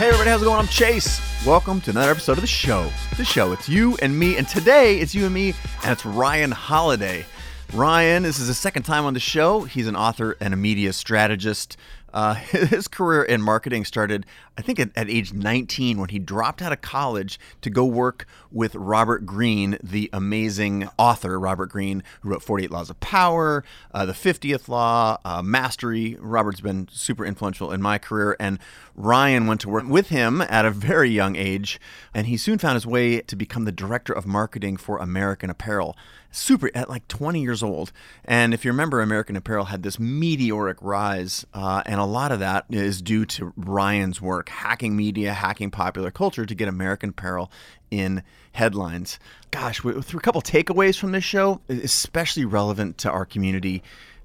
Hey everybody, how's it going? I'm Chase. Welcome to another episode of the show. The show, it's you and me, and today it's you and me, and it's Ryan Holiday. Ryan, this is his second time on the show. He's an author and a media strategist. Uh, his career in marketing started, I think, at, at, age 19 when he dropped out of college to go work with Robert Greene, the amazing author, Robert Greene, who wrote 48 Laws of Power, uh, The 50th Law, uh, Mastery. Robert's been super influential in my career, and Ryan went to work with him at a very young age, and he soon found his way to become the director of marketing for American Apparel super at like 20 years old. And if you remember, American Apparel had this meteoric rise, uh, and a lot of that is due to Ryan's work, hacking media, hacking popular culture to get American Apparel in headlines. Gosh, with a couple takeaways from this show, especially relevant to our community.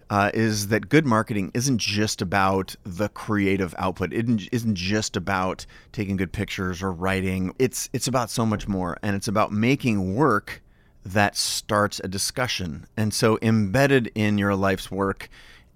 Uh, is that good marketing isn't just about the creative output. It isn't just about taking good pictures or writing. It's it's about so much more, and it's about making work that starts a discussion. And so, embedded in your life's work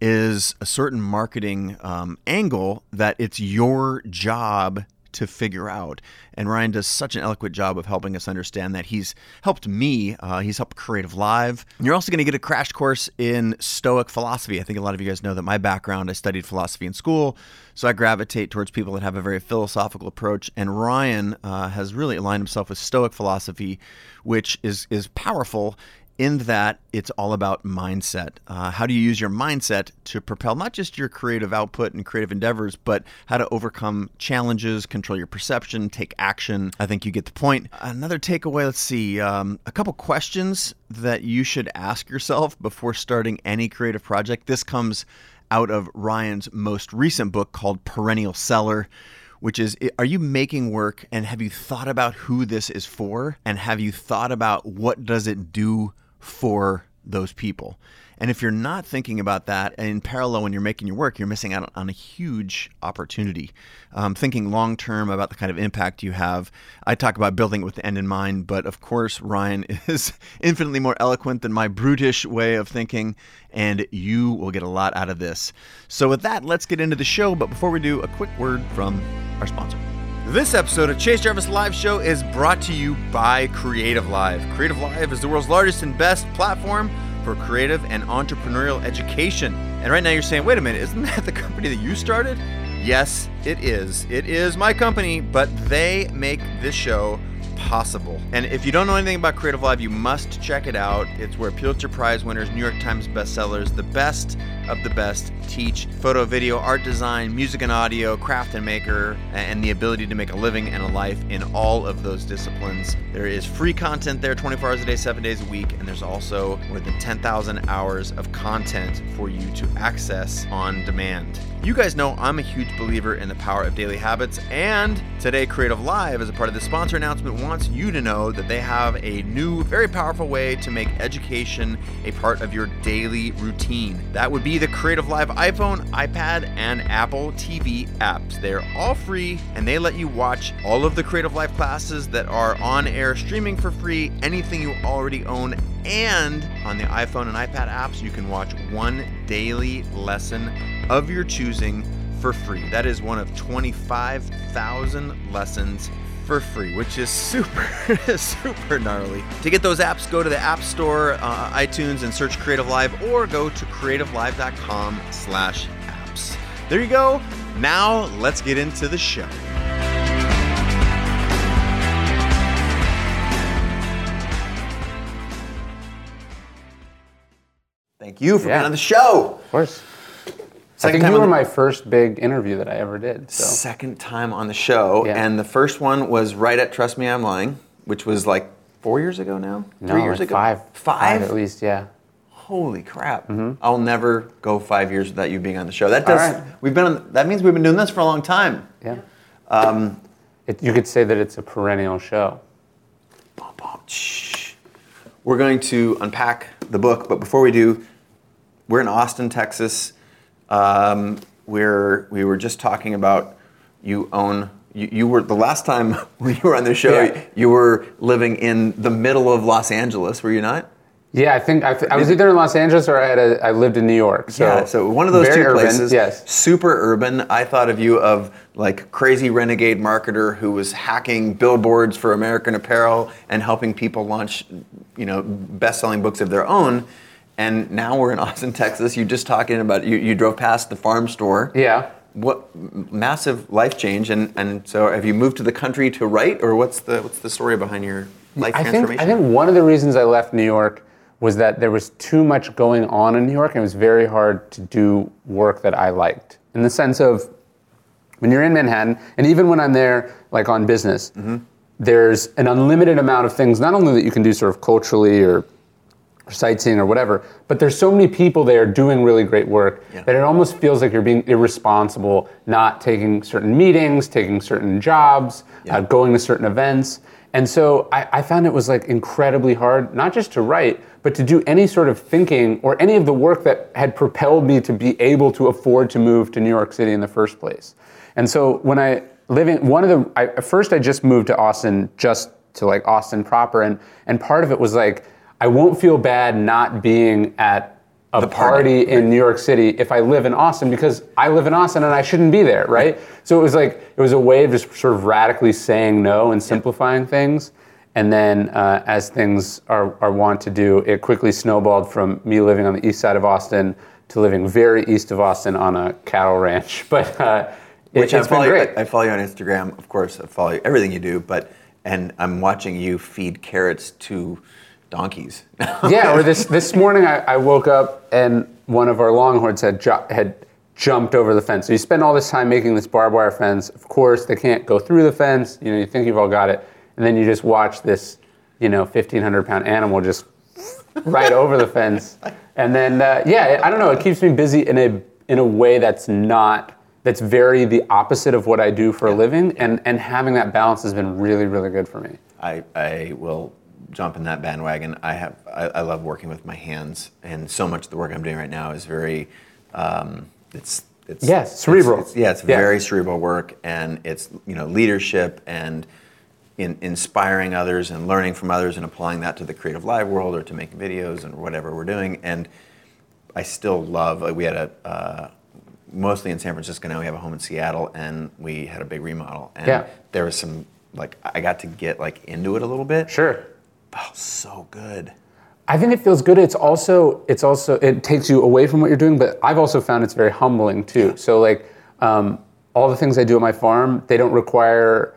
is a certain marketing um, angle that it's your job to figure out. And Ryan does such an eloquent job of helping us understand that. He's helped me, uh, he's helped Creative Live. And You're also going to get a crash course in Stoic philosophy. I think a lot of you guys know that my background, I studied philosophy in school. So I gravitate towards people that have a very philosophical approach. And Ryan uh, has really aligned himself with Stoic philosophy, which is, is powerful in that it's all about mindset. Uh, how do you use your mindset to propel not just your creative output and creative endeavors, but how to overcome challenges, control your perception, take action? I think you get the point. Another takeaway let's see, um, a couple questions that you should ask yourself before starting any creative project. This comes out of Ryan's most recent book called Perennial Seller which is are you making work and have you thought about who this is for and have you thought about what does it do for those people. And if you're not thinking about that in parallel when you're making your work, you're missing out on a huge opportunity. Um, thinking long term about the kind of impact you have. I talk about building it with the end in mind, but of course, Ryan is infinitely more eloquent than my brutish way of thinking, and you will get a lot out of this. So, with that, let's get into the show. But before we do, a quick word from our sponsor. This episode of Chase Jarvis Live Show is brought to you by Creative Live. Creative Live is the world's largest and best platform for creative and entrepreneurial education. And right now you're saying, wait a minute, isn't that the company that you started? Yes, it is. It is my company, but they make this show possible. And if you don't know anything about Creative Live, you must check it out. It's where Pulitzer Prize winners, New York Times bestsellers, the best of the best teach photo, video, art design, music and audio, craft and maker, and the ability to make a living and a life in all of those disciplines. There is free content there 24 hours a day, 7 days a week, and there's also more than 10,000 hours of content for you to access on demand. You guys know I'm a huge believer in the power of daily habits, and today Creative Live, as a part of the sponsor announcement, wants you to know that they have a new, very powerful way to make education a part of your daily routine. That would be the Creative Live iPhone, iPad, and Apple TV apps. They're all free and they let you watch all of the Creative Live classes that are on air streaming for free, anything you already own. And on the iPhone and iPad apps, you can watch one daily lesson of your choosing for free. That is one of 25,000 lessons for free, which is super, super gnarly. To get those apps, go to the App Store, uh, iTunes, and search Creative Live, or go to creativelive.com/slash apps. There you go. Now let's get into the show. Thank you for yeah. being on the show. Of course. Second I think you were my first big interview that I ever did. So. Second time on the show, yeah. and the first one was right at Trust Me, I'm Lying, which was like four years ago now. No, Three years like ago. Five. Five. Five at least, yeah. Holy crap! Mm-hmm. I'll never go five years without you being on the show. That does. Right. We've been on. That means we've been doing this for a long time. Yeah. Um, it, you could say that it's a perennial show. We're going to unpack the book, but before we do, we're in Austin, Texas um, where we were just talking about you own you, you, were the last time you were on the show yeah. you were living in the middle of los angeles were you not Yeah, I think I, th- I was either in Los Angeles or I had a, I lived in New York. So yeah, so one of those two urban, places. Yes, super urban. I thought of you of like crazy renegade marketer who was hacking billboards for American Apparel and helping people launch, you know, best-selling books of their own. And now we're in Austin, Texas. You just talking about you, you drove past the farm store. Yeah. What massive life change and, and so have you moved to the country to write or what's the what's the story behind your life I transformation? think I think one of the reasons I left New York was that there was too much going on in New York and it was very hard to do work that I liked. In the sense of when you're in Manhattan, and even when I'm there, like on business, mm-hmm. there's an unlimited amount of things, not only that you can do sort of culturally or, or sightseeing or whatever, but there's so many people there doing really great work yeah. that it almost feels like you're being irresponsible, not taking certain meetings, taking certain jobs, yeah. uh, going to certain events. And so I, I, found it was like incredibly hard, not just to write, but to do any sort of thinking or any of the work that had propelled me to be able to afford to move to New York City in the first place. And so when I living one of the, I, at first I just moved to Austin just to like Austin proper. And, and part of it was like, I won't feel bad not being at a party, party, in New York City if I live in Austin because I live in Austin and I shouldn't be there, right? So it was like it was a way of just sort of radically saying no and simplifying things. And then, uh, as things are, are wont to do, it quickly snowballed from me living on the east side of Austin to living very east of Austin on a cattle ranch. But uh, it, which I follow, you, I follow you on Instagram, of course. I follow you, everything you do, but and I'm watching you feed carrots to donkeys. yeah, or this this morning I, I, woke up and one of our longhorns had ju- had jumped over the fence. So you spend all this time making this barbed wire fence. Of course, they can't go through the fence. You know, you think you've all got it, and then you just watch this, you know, 1,500 pound animal just right over the fence. And then, uh, yeah, I don't know. It keeps me busy in a in a way that's not that's very the opposite of what I do for yeah. a living, and and having that balance has been really really good for me. I I will jump in that bandwagon. I have I, I, love working with my hands, and so much of the work I'm doing right now is very um, it's it's yes cerebral. It's, it's, yeah, it's yeah. very cerebral work, and it's you know leadership and in inspiring others and learning from others and applying that to the creative live world or to making videos and whatever we're doing. And I still love. we had a uh, mostly in San Francisco now. We have a home in Seattle, and we had a big remodel. And yeah. there was some like I got to get like into it a little bit. Sure felt so good. I think it feels good. It's also it's also it takes you away from what you're doing, but I've also found it's very humbling too. So like um, all the things I do at my farm, they don't require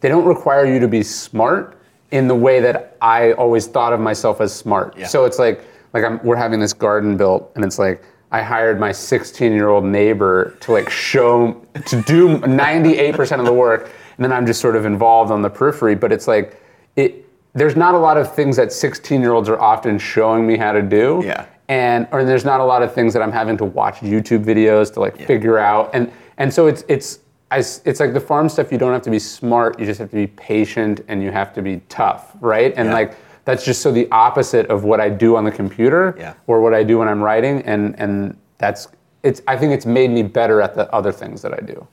they don't require you to be smart in the way that I always thought of myself as smart. Yeah. So it's like like I'm, we're having this garden built, and it's like I hired my 16 year old neighbor to like show to do 98% of the work, and then I'm just sort of involved on the periphery. But it's like it there's not a lot of things that 16 year olds are often showing me how to do. Yeah. And or there's not a lot of things that I'm having to watch YouTube videos to like yeah. figure out. And and so it's it's it's like the farm stuff. You don't have to be smart. You just have to be patient and you have to be tough, right? And yeah. like that's just so the opposite of what I do on the computer yeah. or what I do when I'm writing. And and that's it's. I think it's made me better at the other things that I do.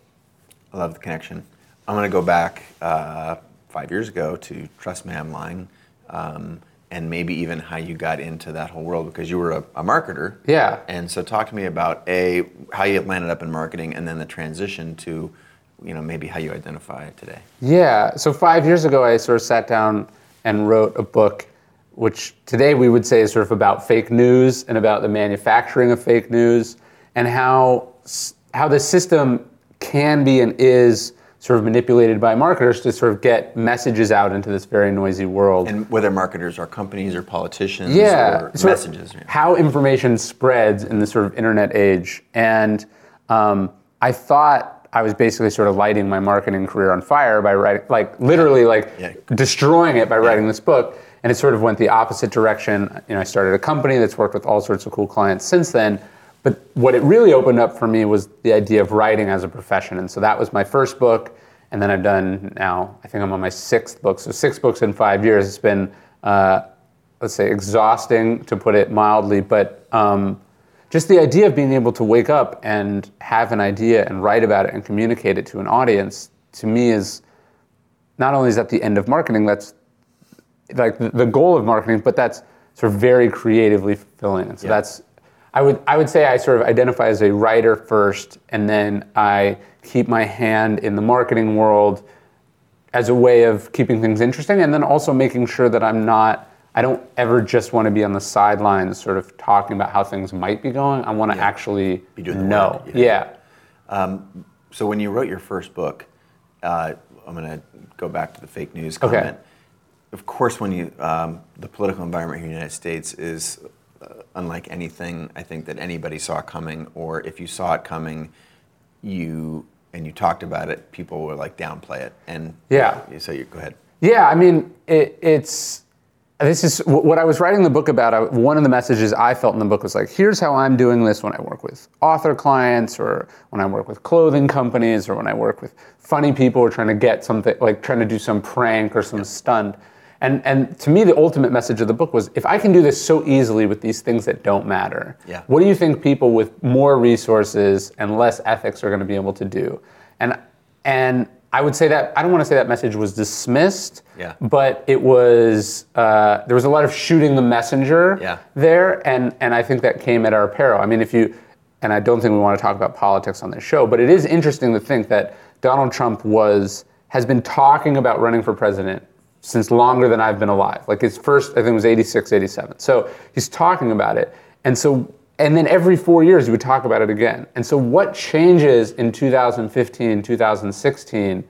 I love the connection. I'm gonna go back. Uh, five years ago to Trust Me I'm Lying, um, and maybe even how you got into that whole world because you were a, a, marketer. Yeah. And so talk to me about a how you landed up in marketing and then the transition to, you know, maybe how you identify today. Yeah. So five years ago, I sort of sat down and wrote a book, which today we would say is sort of about fake news and about the manufacturing of fake news and how how the system can be and is sort of manipulated by marketers to sort of get messages out into this very noisy world. And whether marketers are companies or politicians yeah, or messages. Yeah. How information spreads in the sort of internet age. And um, I thought I was basically sort of lighting my marketing career on fire by writing, like literally like yeah. destroying it by writing this book. And it sort of went the opposite direction. You know, I started a company that's worked with all sorts of cool clients since then. But what it really opened up for me was the idea of writing as a profession. And so that was my first book. And then I've done now, I think I'm on my sixth book. So six books in five years. It's been, uh, let's say, exhausting to put it mildly. But um, just the idea of being able to wake up and have an idea and write about it and communicate it to an audience, to me, is not only is that the end of marketing, that's like the goal of marketing, but that's sort of very creatively fulfilling. And so Yeah. that's I would I would say I sort of identify as a writer first, and then I keep my hand in the marketing world as a way of keeping things interesting, and then also making sure that I'm not. I don't ever just want to be on the sidelines, sort of talking about how things might be going. I want to actually Be doing the know. work, yeah. So when you wrote your first book, uh, I'm going to go back to the fake news comment. Okay. Of course, when you um, the political environment here in the United States is unlike anything I think that anybody saw coming, or if you saw it coming, you and you talked about it, people were like downplay it, and Yeah. you So you go ahead. Yeah, I mean, it, it's this is what I was writing the book about. I, one of the messages I felt in the book was like, here's how I'm doing this when I work with author clients, or when I work with clothing companies, or when I work with funny people who are trying to get something, like trying to do some prank or some stunt. And and to me, the ultimate message of the book was, if I can do this so easily with these things that don't matter, Yeah. what do you think people with more resources and less ethics are going to be able to do? And and I would say that I don't want to say that message was dismissed, Yeah. but it was uh, there was a lot of shooting the messenger Yeah. there, and and I think that came at our peril. I mean, if you and I don't think we want to talk about politics on this show, but it is interesting to think that Donald Trump was has been talking about running for president since longer than I've been alive. Like his first, I think it was 86, 87. So he's talking about it. And so, and then every four years he would talk about it again. And so what changes in 2015, 2016?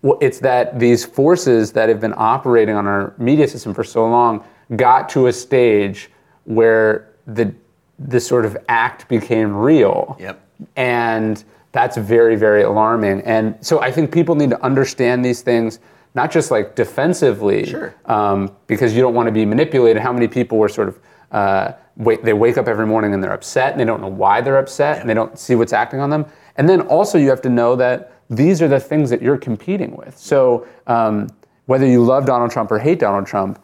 Well, it's that these forces that have been operating on our media system for so long got to a stage where the this sort of act became real. Yep. And that's very, very alarming. And so I think people need to understand these things, not just like defensively, Sure. um, because you don't want to be manipulated. How many people were sort of, uh, wait, they wake up every morning and they're upset and they don't know why they're upset and they don't see what's acting on them. And then also you have to know that these are the things that you're competing with. So um, whether you love Donald Trump or hate Donald Trump,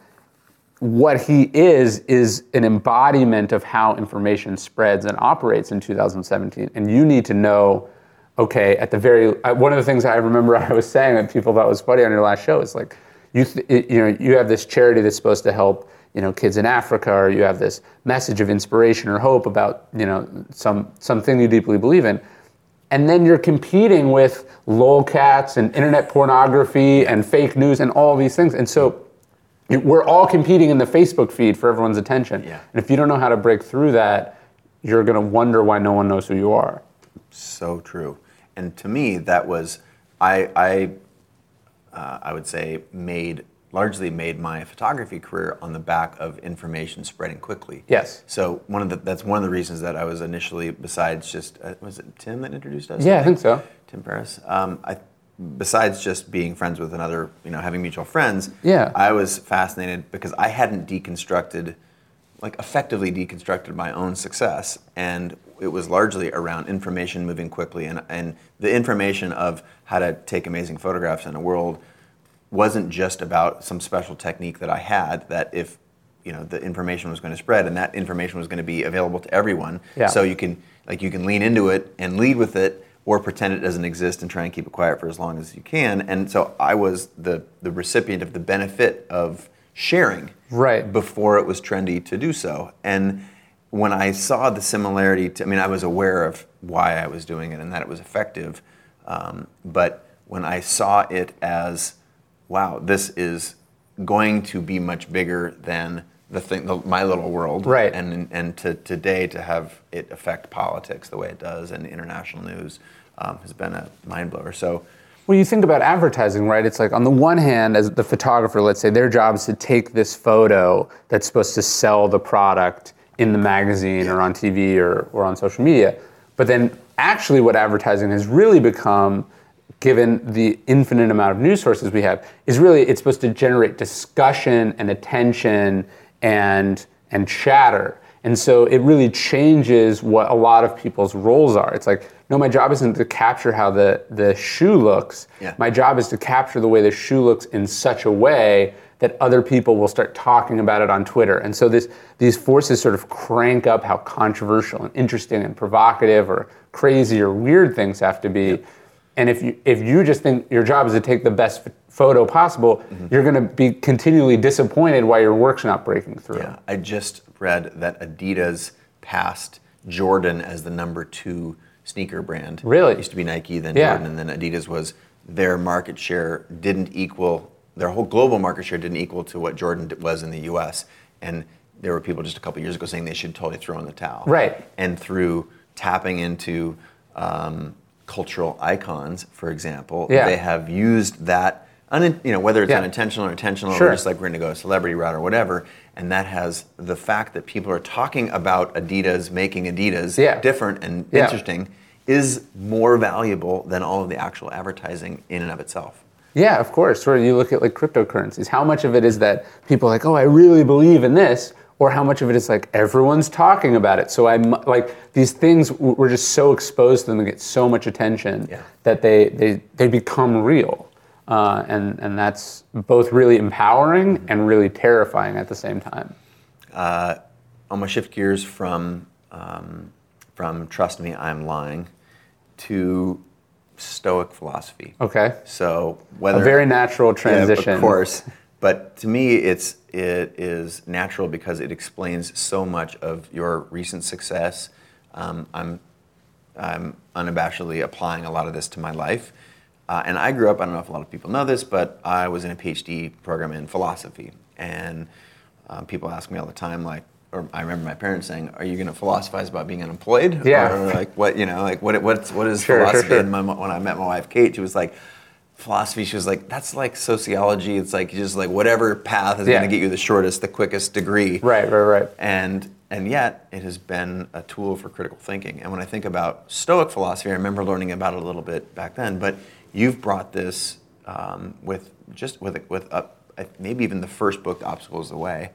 what he is is an embodiment of how information spreads and operates in 2017 and you need to know okay at the very one of the things i remember i was saying that people thought was funny on your last show is like you th- it- you know you have this charity that's supposed to help you know kids in africa or you have this message of inspiration or hope about you know some something you deeply believe in and then you're competing with lolcats and internet pornography and fake news and all these things and so it- we're all competing in the Facebook feed for everyone's attention. Yeah. And if you don't know how to break through that, you're going to wonder why no one knows who you are. So true. And to me, that was I I uh, I would say made largely made my photography career on the back of information spreading quickly. Yes. So one of the that's one of the reasons that I was initially besides just uh, was it Tim that introduced us? Yeah, I think so. Tim Ferriss. Um, I, besides just being friends with another, you know, having mutual friends. Yeah. I was fascinated because I hadn't deconstructed, like effectively deconstructed my own success, and it was largely around information moving quickly, and and the information of how to take amazing photographs in a world wasn't just about some special technique that I had that if you know the information was going to spread and that information was going to be available to everyone Yeah. so you can like you can lean into it and lead with it or pretend it doesn't exist and try and keep it quiet for as long as you can and so I was the the recipient of the benefit of sharing Right. before it was trendy to do so and when I saw the similarity to I mean I was aware of why I was doing it and that it was effective um, but when I saw it as wow, this is going to be much bigger than the thing, the, my little world. Right. And and to today to have it affect politics the way it does and international news um, has been a mind blower. So. Well, you think about advertising, right? It's like on the one hand, as the photographer, let's say their job is to take this photo that's supposed to sell the product in the magazine or on TV or, or on social media. But then actually, what advertising has really become, given the infinite amount of news sources we have, is really it's supposed to generate discussion and attention and and chatter. And so it really changes what a lot of people's roles are. It's like, no, my job isn't to capture how the, the shoe looks. Yeah. My job is to capture the way the shoe looks in such a way that other people will start talking about it on Twitter. And so this, these forces sort of crank up how controversial and interesting and provocative or crazy or weird things have to be. And if you, if you just think your job is to take the best photo possible, mm-hmm. you're going to be continually disappointed why your work's not breaking through. Yeah, I just read that Adidas passed Jordan as the number two sneaker brand. Really? It used to be Nike, then Yeah. Jordan, and then Adidas was their market share didn't equal their whole global market share didn't equal to what Jordan was in the U.S. And there were people just a couple years ago saying they should totally throw in the towel. Right. And through tapping into um, cultural icons, for example, Yeah. they have used that. Un, you know, whether it's Yeah. unintentional or intentional, Sure. or just like we're going to go a celebrity route or whatever, and that has the fact that people are talking about Adidas making Adidas Yeah. different and Yeah. interesting is more valuable than all of the actual advertising in and of itself. Yeah, of course. Or you look at like cryptocurrencies. How much of it is that people are like, oh, I really believe in this, or how much of it is like everyone's talking about it. So I'm like these things we're just so exposed to them and get so much attention Yeah. that they they they become real, uh, and and that's both really empowering and really terrifying at the same time. I'm gonna shift gears from um, from trust me, I'm lying to Stoic philosophy. Okay. So whether A very natural transition. Yeah, of course. But to me, it's it is natural because it explains so much of your recent success. Um, I'm I'm unabashedly applying a lot of this to my life. Uh, and I grew up, I don't know if a lot of people know this, but I was in a PhD program in philosophy. And um, people ask me all the time, like, or I remember my parents saying, "Are you going to philosophize about being unemployed?" Yeah. Or like, what you know, like what what's what is Sure, sure, philosophy? sure. And my, when I met my wife Kate, she was like, philosophy. She was like, "That's like sociology. It's like just like whatever path is Yeah. going to get you the shortest, the quickest degree." Right, right, right. and and yet it has been a tool for critical thinking. And when I think about Stoic philosophy, I remember learning about it a little bit back then. But you've brought this um, with just with with a, maybe even the first book, Obstacles the Way.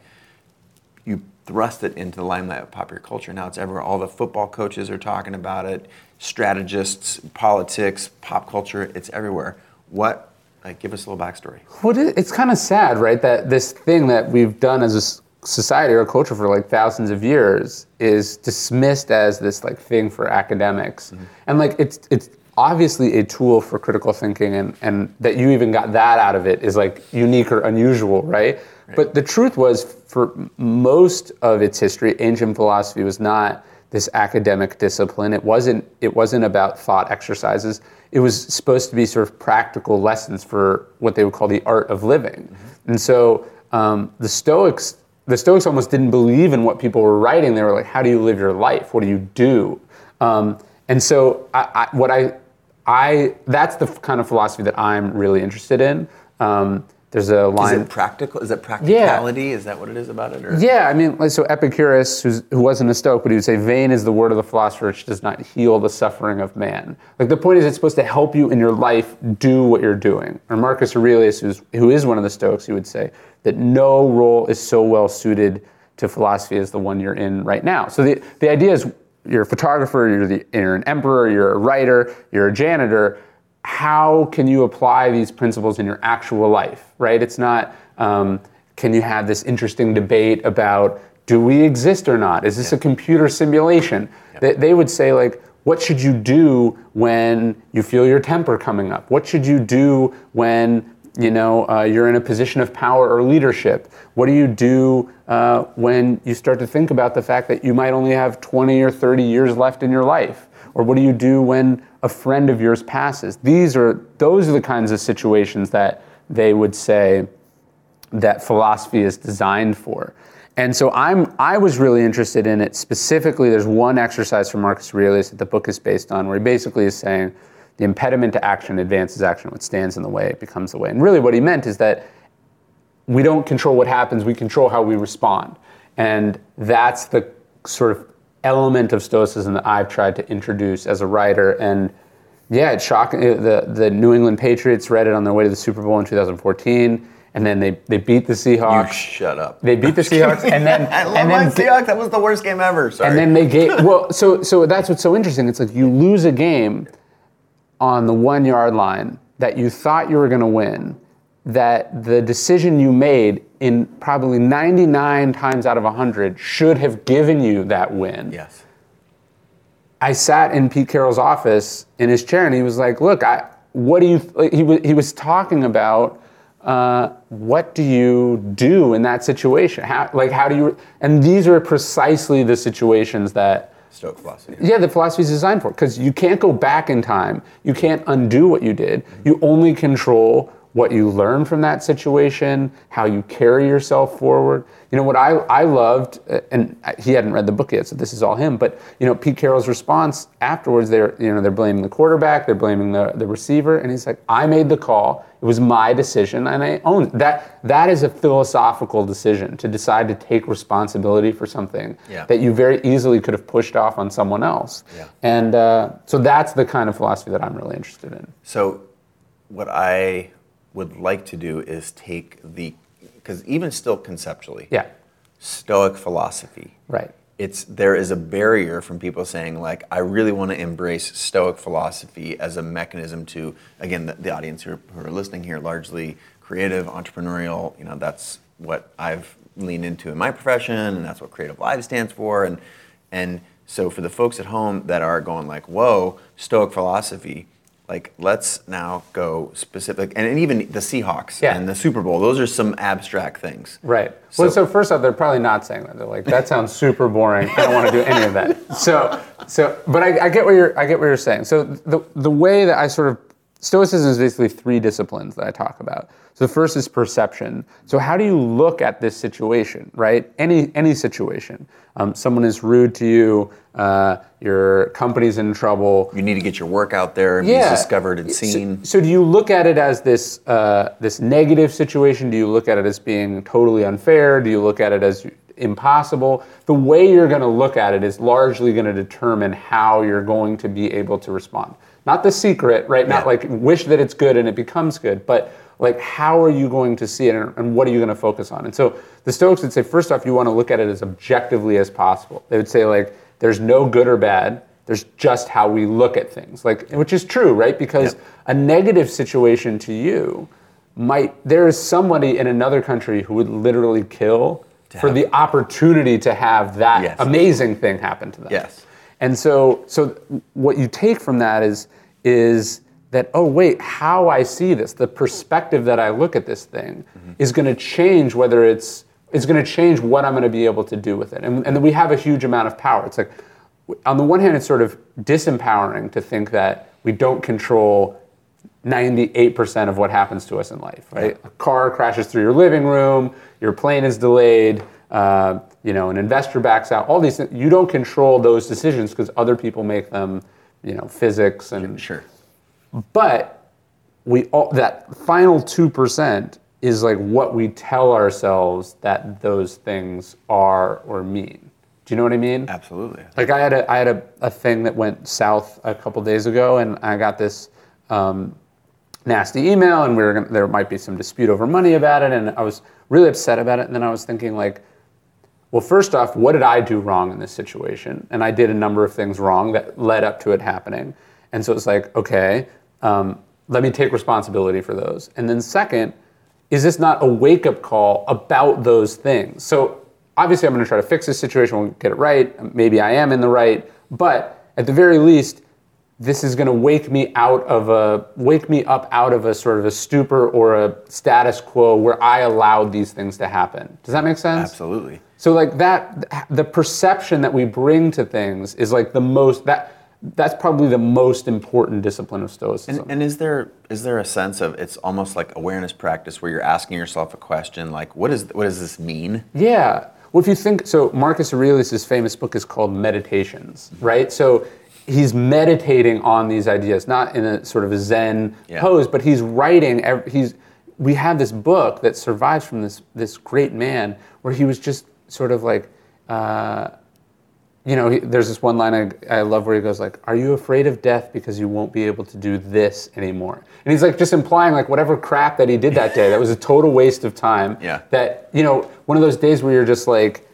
You thrust it into the limelight of popular culture. Now it's everywhere. All the football coaches are talking about it. Strategists, politics, pop culture. It's everywhere. What? Like, give us a little backstory. What is, it's kind of sad, right? That this thing that we've done as a society or culture for like thousands of years is dismissed as this like thing for academics, and like it's it's obviously a tool for critical thinking, and and that you even got that out of it is like unique or unusual, right? But the truth was, for most of its history, ancient philosophy was not this academic discipline. It wasn't it wasn't about thought exercises. It was supposed to be sort of practical lessons for what they would call the art of living. And so um, the Stoics the Stoics almost didn't believe in what people were writing. They were like, "How do you live your life? What do you do?" Um, and so I, I, what I I that's the kind of philosophy that I'm really interested in. Um, there's a line. Is it practical? Is it practicality? Is that what it is about it? Or? Yeah, I mean, so Epicurus, who's, who wasn't a Stoic, but he would say, "Vain is the word of the philosopher, which does not heal the suffering of man." Like the point is, it's supposed to help you in your life do what you're doing. Or Marcus Aurelius, who's, who is one of the Stoics, he would say that no role is so well suited to philosophy as the one you're in right now. So the the idea is, you're a photographer, you're the you're an emperor, you're a writer, you're a janitor how can you apply these principles in your actual life, right? It's not, um, can you have this interesting debate about do we exist or not? Is this a computer simulation? They, they would say, like, what should you do when you feel your temper coming up? What should you do when you know uh, you're in a position of power or leadership? What do you do uh, when you start to think about the fact that you might only have 20 or 30 years left in your life? Or what do you do when a friend of yours passes? These are those are the kinds of situations that they would say that philosophy is designed for. And so I'm I was really interested in it specifically. There's one exercise from Marcus Aurelius that the book is based on, where he basically is saying the impediment to action advances action. What stands in the way becomes the way. And really, what he meant is that we don't control what happens; we control how we respond. And that's the sort of element of Stoicism that I've tried to introduce as a writer. And yeah, it's shocking. Uh, the the New England Patriots read it on their way to the Super Bowl in 2014, and then they they beat the You Seahawks. shut up. They beat the Seahawks, and then I love and then Seahawks. That was the worst game ever. Sorry. and then they gave well. So so that's what's so interesting. It's like you lose a game on the one yard line that you thought you were going to win. That the decision you made in probably 99 times out of 100 should have given you that win. yes. I sat in Pete Carroll's office in his chair, and he was like, "Look, I, what do you?" He was he was talking about uh, what do you do in that situation? How, like, how do you? And these are precisely the situations that Stoic philosophy. yeah, the philosophy is designed for because you can't go back in time. You can't undo what you did. You only control what you learn from that situation, how you carry yourself forward. You know what I I loved, uh, and he hadn't read the book yet, so this is all him. But you know Pete Carroll's response afterwards, they're you know they're blaming the quarterback, they're blaming the the receiver, and he's like, I made the call. It was my decision, and I own it. that. That is a philosophical decision to decide to take responsibility for something Yeah. that you very easily could have pushed off on someone else. Yeah. And uh, so that's the kind of philosophy that I'm really interested in. So, what I would like to do is take the, because even still conceptually, Yeah. Stoic philosophy. Right. It's there is a barrier from people saying like I really want to embrace Stoic philosophy as a mechanism to again the, the audience who are, who are listening here largely creative entrepreneurial you know that's what I've leaned into in my profession and that's what Creative Live stands for and and so for the folks at home that are going like whoa Stoic philosophy like let's now go specific and, and even the Seahawks Yeah. and the Super Bowl those are some abstract things Right. So- well, so first off, they're probably not saying that. They're like, that sounds super boring. I don't want to do any of that. So, so, but I, I get what you're, I get what you're saying. So the the way that I sort of Stoicism is basically three disciplines that I talk about. So the first is perception. So how do you look at this situation, right? Any any situation. Um, someone is rude to you. Uh, your company's in trouble. you need to get your work out there and be discovered and So- seen So, do you look at it as this uh, this negative situation? Do you look at it as being totally unfair? Do you look at it as impossible? The way you're going to look at it is largely going to determine how you're going to be able to respond. Not the secret, right? Not like wish that it's good and it becomes good, but like how are you going to see it and, and what are you going to focus on? And so the Stoics would say, first off, you want to look at it as objectively as possible. They would say like there's no good or bad. There's just how we look at things, like which is true, right? Because Yep. a negative situation to you might there is somebody in another country who would literally kill for the opportunity to have that Yes. amazing thing happen to them. Yes. And so so what you take from that is is that oh wait, how I see this, the perspective that I look at this thing is going to change whether it's it's going to change what I'm going to be able to do with it. And, and we have a huge amount of power. It's like on the one hand it's sort of disempowering to think that we don't control 98% of what happens to us in life, right? A car crashes through your living room, your plane is delayed, uh, you know, an investor backs out, all these things. You don't control those decisions because other people make them, you know, physics and. sure But we all, that final 2% is like what we tell ourselves that those things are or mean. Do you know what I mean? absolutely Like I had a I had a, a thing that went south a couple days ago, and I got this um, nasty email, and we were gonna, there might be some dispute over money about it, and I was really upset about it. And then I was thinking like, well, first off, what did I do wrong in this situation? And I did a number of things wrong that led up to it happening. And so it's like, okay, um, let me take responsibility for those. And then second, is this not a wake up call about those things? So obviously, I'm going to try to fix this situation, we'll get it right. Maybe I am in the right, but at the very least, this is going to wake me out of a wake me up out of a sort of a stupor or a status quo where I allowed these things to happen. Does that make sense? absolutely So like that, the perception that we bring to things is like the most that that's probably the most important discipline of Stoicism. And, and is there is there a sense of it's almost like awareness practice where you're asking yourself a question like what is what does this mean? yeah. Well, if you think so, Marcus Aurelius' famous book is called Meditations, right? So he's meditating on these ideas, not in a sort of a Zen Yeah. pose, but he's writing. He's we have this book that survives from this this great man where he was just sort of like. Uh, you know, he, there's this one line I, I love where he goes like, "Are you afraid of death because you won't be able to do this anymore?" And he's like just implying like whatever crap that he did that day that was a total waste of time. Yeah. That you know, one of those days where you're just like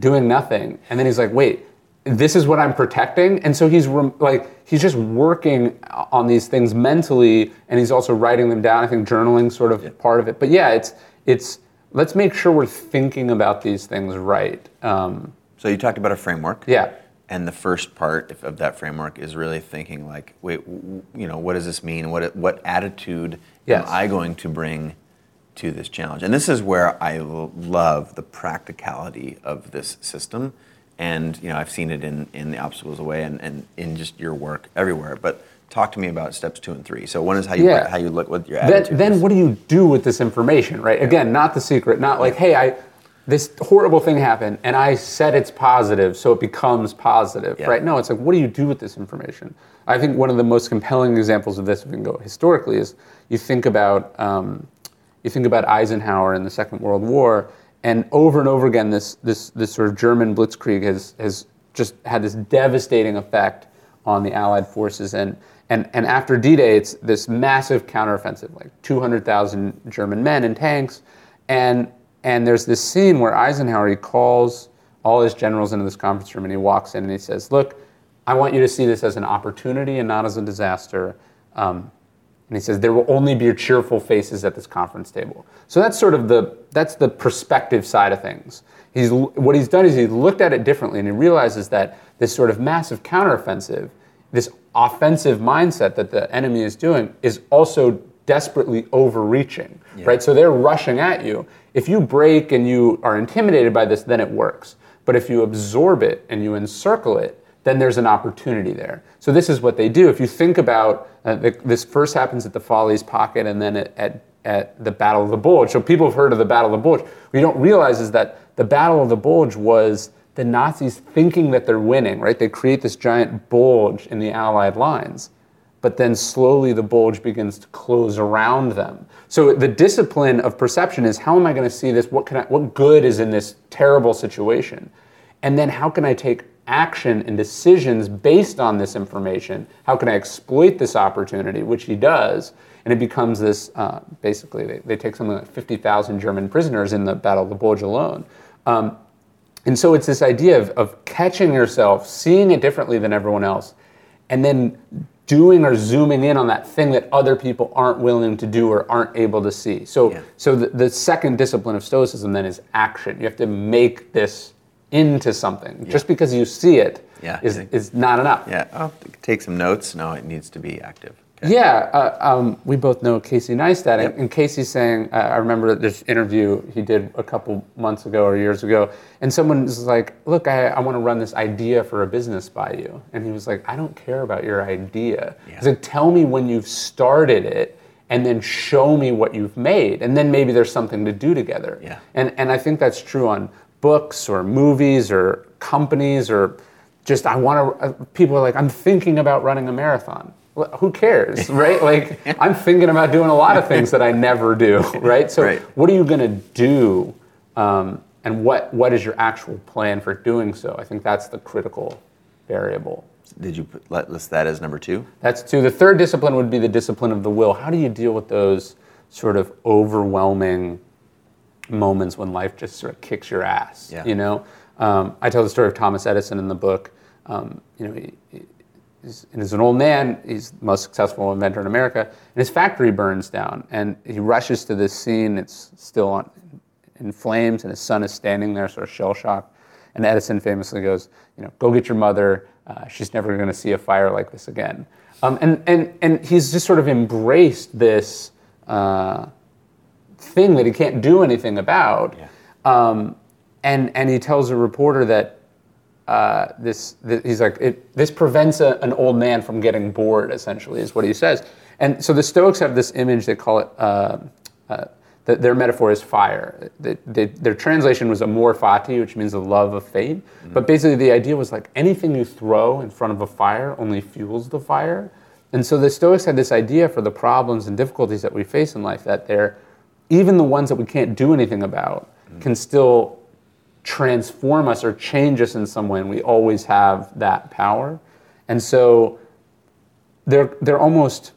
doing nothing, and then he's like, "Wait, this is what I'm protecting," and so he's rem- like he's just working on these things mentally, and he's also writing them down. I think journaling sort of part of it, but yeah, it's it's let's make sure we're thinking about these things right. Um, So you talked about a framework. yeah. And the first part of- that framework is really thinking like, wait, you know, what does this mean? What what attitude Yes. am I going to bring to this challenge. And this is where I love the practicality of this system. And you know, I've seen it in, in the obstacles away and, and in just your work everywhere. But talk to me about steps two and three. So one is how you Yeah. how you look what your Then, attitude. then is. what do you do with this information, right? Again, not the secret, not like, hey, I this horrible thing happened and I said it's positive, so it becomes positive, Yeah. right? No, it's like, what do you do with this information? I think one of the most compelling examples of this, if we can go historically, is you think about um, you think about Eisenhower in the Second World War, and over and over again, this this this sort of German blitzkrieg has has just had this devastating effect on the Allied forces, and and and after D-Day, it's this massive counteroffensive, like 200,000 German men in tanks, and and there's this scene where Eisenhower he calls all his generals into this conference room, and he walks in and he says, "Look, I want you to see this as an opportunity and not as a disaster." Um, and he says there will only be cheerful faces at this conference table. So that's sort of the that's the perspective side of things. He's what he's done is he looked at it differently and he realizes that this sort of massive counteroffensive, this offensive mindset that the enemy is doing is also desperately overreaching, right? So they're rushing at you. If you break and you are intimidated by this, then it works. But if you absorb it and you encircle it, then there's an opportunity there. So this is what they do. If you think about uh, the, this first happens at the Falaise Pocket and then at, at, at the Battle of the Bulge. So people have heard of the Battle of the Bulge. What you don't realize is that the Battle of the Bulge was the Nazis thinking that they're winning, right? They create this giant bulge in the Allied lines but then slowly the bulge begins to close around them. So the discipline of perception is how am I going to see this? What can I, what good is in this terrible situation? And then how can I take action and decisions based on this information? How can I exploit this opportunity, which he does? And it becomes this uh, basically, they, they take something like 50,000 German prisoners in the Battle of the Bulge alone. Um, and so it's this idea of, of catching yourself, seeing it differently than everyone else, and then doing or zooming in on that thing that other people aren't willing to do or aren't able to see. So, Yeah. so the, the second discipline of Stoicism then is action. You have to make this into something. Just because you see it Yeah. is is not enough. yeah, I'll take some notes. No, it needs to be active. Okay. Yeah, uh, um, we both know Casey Neistat, and- Yep. and Casey's saying, uh, I remember this interview he did a couple months ago or years ago, and someone was like, Look, I, I want to run this idea for a business by you. And he was like, I don't care about your idea. Yeah. He's like, Tell me when you've started it, and then show me what you've made, and then maybe there's something to do together. Yeah. And, and I think that's true on books or movies or companies or just I want to. Uh, people are like, I'm thinking about running a marathon. Well, who cares, right? Like I'm thinking about doing a lot of things that I never do, right? So Right. what are you going to do, um, and what what is your actual plan for doing so? I think that's the critical variable. Did you put, list that as number two? That's two. The third discipline would be the discipline of the will. How do you deal with those sort of overwhelming moments when life just sort of kicks your ass? Yeah. You know, um, I tell the story of Thomas Edison in the book. Um, you know, he, he- he's, he's an old man. He's the most successful inventor in America, and his factory burns down, and he rushes to this scene. It's still on, in flames, and his son is standing there, sort of shell shocked. And Edison famously goes, you know, go get your mother. Uh, she's never going to see a fire like this again. Um, and, and, and he's just sort of embraced this uh, thing that he can't do anything about. Yeah. Um, and, and he tells a reporter that uh, this, th- he's like, it, this prevents a, an old man from getting bored, essentially, is what he says. And so the Stoics have this image, they call it, uh, uh, th- their metaphor is fire. They, they, their translation was amor fati, which means the love of fate. But basically, the idea was like anything you throw in front of a fire only fuels the fire. And so the Stoics had this idea for the problems and difficulties that we face in life that they're, even the ones that we can't do anything about, can still transform us or change us in some way, and we always have that power. And so they're they're almost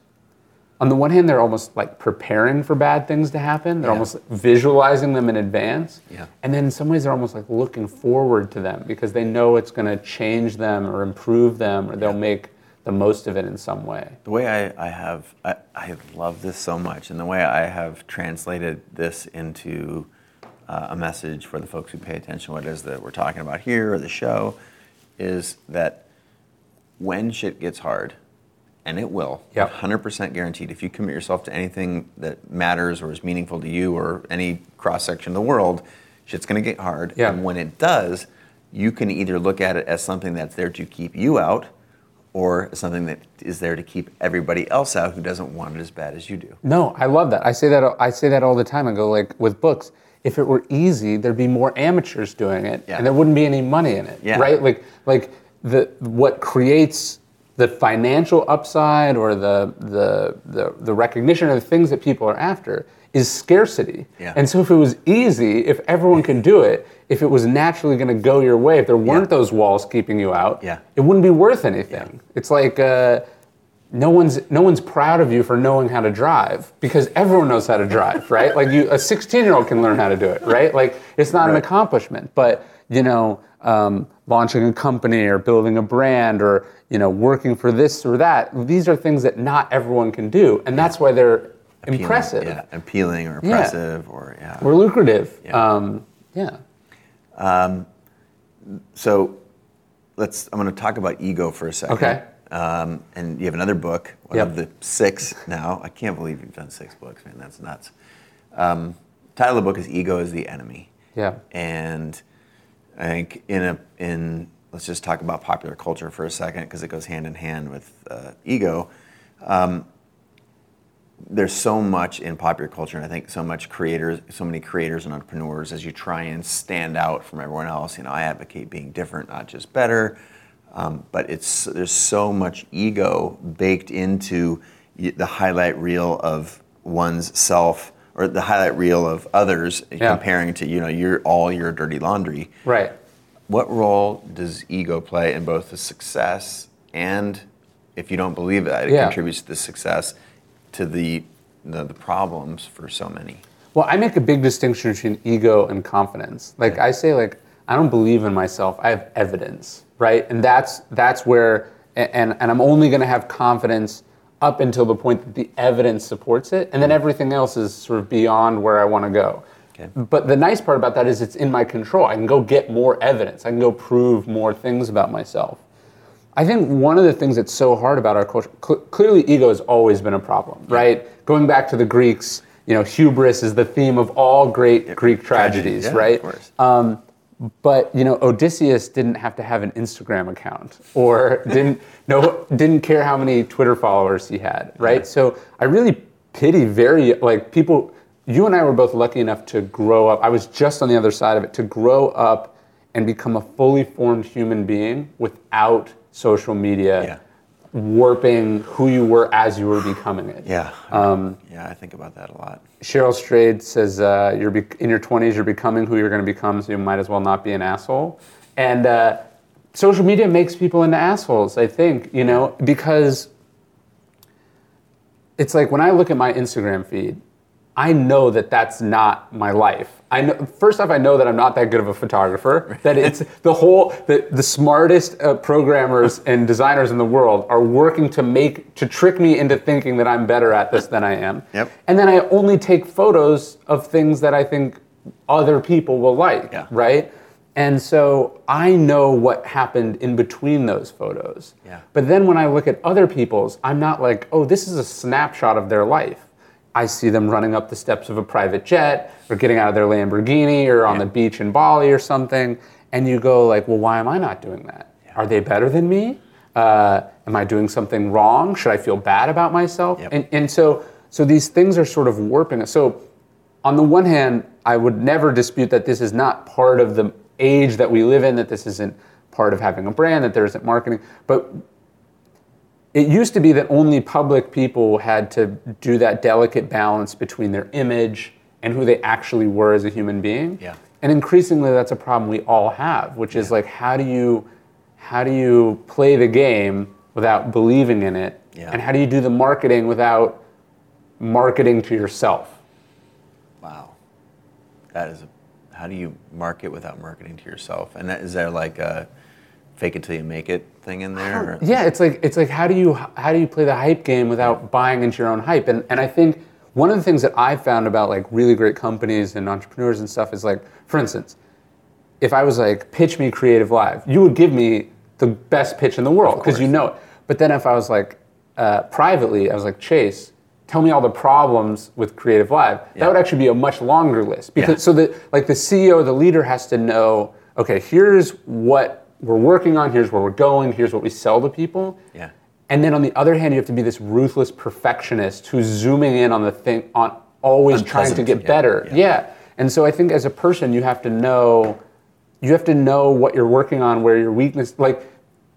on the one hand they're almost like preparing for bad things to happen. They're Yeah. almost visualizing them in advance. Yeah. And then in some ways they're almost like looking forward to them because they know it's going to change them or improve them or they'll make the most of it in some way. The way I, I have, I, I love this so much, and the way I have translated this into uh, a message for the folks who pay attention to what it is that we're talking about here or the show is that when shit gets hard, and it will. Yep. 100% guaranteed. If you commit yourself to anything that matters or is meaningful to you or any cross section of the world, shit's going to get hard. Yeah. And when it does, you can either look at it as something that's there to keep you out or something that is there to keep everybody else out who doesn't want it as bad as you do. No, I love that. I say that. I say that all the time. I go like with books. If it were easy, there'd be more amateurs doing it, Yeah. and there wouldn't be any money in it. Yeah. Right? Like like the what creates the financial upside or the the the, the recognition of the things that people are after is scarcity. Yeah. And so if it was easy, if everyone can do it, if it was naturally going to go your way, if there weren't Yeah. those walls keeping you out, Yeah. it wouldn't be worth anything. It's like. Uh, no one's no one's proud of you for knowing how to drive because everyone knows how to drive, right? Like you, a 16 year old can learn how to do it, right? Like it's not an accomplishment, but you know, um, launching a company or building a brand or you know, working for this or that. These are things that not everyone can do, and that's why they're Appealing, impressive Yeah, appealing or Yeah. impressive or yeah. or lucrative. Yeah. Um, yeah. So let's. I'm going to talk about ego for a second. Okay. Um, and you have another book, one Yep. of the six now. I can't believe you've done six books, man. That's nuts. Um, title of the book is "Ego is the Enemy." Yeah. And I think in a in let's just talk about popular culture for a second because it goes hand in hand with uh, ego. Um, there's so much in popular culture, and I think so much creators, so many creators and entrepreneurs, as you try and stand out from everyone else. You know, I advocate being different, not just better. Um, but it's there's so much ego baked into the highlight reel of one's self or the highlight reel of others, Yeah. comparing to you know your all your dirty laundry. Right. What role does ego play in both the success and, if you don't believe that, it Yeah. contributes to the success, to the, the the problems for so many? Well, I make a big distinction between ego and confidence. Like I say, like I don't believe in myself. I have evidence, right? And that's that's where, and and I'm only going to have confidence up until the point that the evidence supports it, and then everything else is sort of beyond where I want to go. Okay. But the nice part about that is it's in my control. I can go get more evidence. I can go prove more things about myself. I think one of the things that's so hard about our culture, cl- clearly ego has always been a problem, right? Going back to the Greeks, you know, hubris is the theme of all great Greek tragedy, tragedies, yeah, right? of course. Um, but you know, Odysseus didn't have to have an Instagram account, or didn't no didn't care how many Twitter followers he had, right? So I really pity very like people. You and I were both lucky enough to grow up. I was just on the other side of it to grow up and become a fully formed human being without social media Yeah. Warping who you were as you were becoming it. Yeah. Um, yeah, I think about that a lot. Cheryl Strayed says, uh, "You're bec in your 20s. You're becoming who you're going to become, so you might as well not be an asshole." And uh, social media makes people into assholes. I think you know because it's like when I look at my Instagram feed, I know that that's not my life. I know, first off, I know that I'm not that good of a photographer. That it's the whole the, the smartest uh, programmers and designers in the world are working to make to trick me into thinking that I'm better at this than I am. Yep. And then I only take photos of things that I think other people will like. Yeah. Right. And so I know what happened in between those photos. Yeah. But then when I look at other people's, I'm not like, oh, this is a snapshot of their life. I see them running up the steps of a private jet or getting out of their Lamborghini or on Yeah. the beach in Bali or something. And you go like, well, why am I not doing that? Are they better than me? Uh, am I doing something wrong? Should I feel bad about myself? Yep. And, and so, so these things are sort of warping us. So on the one hand, I would never dispute that this is not part of the age that we live in, that this isn't part of having a brand, that there isn't marketing. But it used to be that only public people had to do that delicate balance between their image and who they actually were as a human being. Yeah. And increasingly that's a problem we all have, which is like how do you how do you play the game without believing in it? Yeah. And how do you do the marketing without marketing to yourself? Wow. That is a, how do you market without marketing to yourself? And that, is there like a fake it till you make it thing in there? Yeah, it's like it's like how do you how do you play the hype game without buying into your own hype? And and I think one of the things that I've found about like really great companies and entrepreneurs and stuff is like, for instance, if I was like, pitch me CreativeLive, you would give me the best pitch in the world because you know it. But then if I was like, uh, privately, I was like, Chase, tell me all the problems with CreativeLive. Yeah. That would actually be a much longer list because Yeah. so that like the CEO, the leader has to know, okay, here's what we're working on, here's where we're going, here's what we sell to people. Yeah. And then on the other hand, you have to be this ruthless perfectionist who's zooming in on the thing, on always trying to get yeah, better. yeah. Yeah. And so I think as a person, you have to know, you have to know what you're working on, where your weakness, like,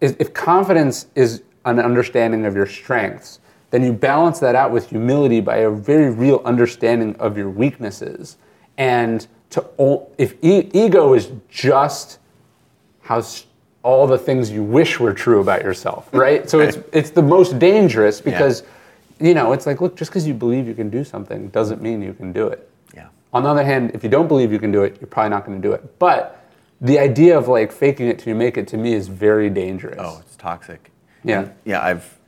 if confidence is an understanding of your strengths, then you balance that out with humility by a very real understanding of your weaknesses. And to if ego is just how all the things you wish were true about yourself, right? So it's it's the most dangerous because you know, it's like look, just because you believe you can do something doesn't mean you can do it. Yeah. On the other hand, if you don't believe you can do it, you're probably not going to do it. But the idea of like faking it till you make it to me is very dangerous. Oh, it's toxic. Yeah. And, yeah, I've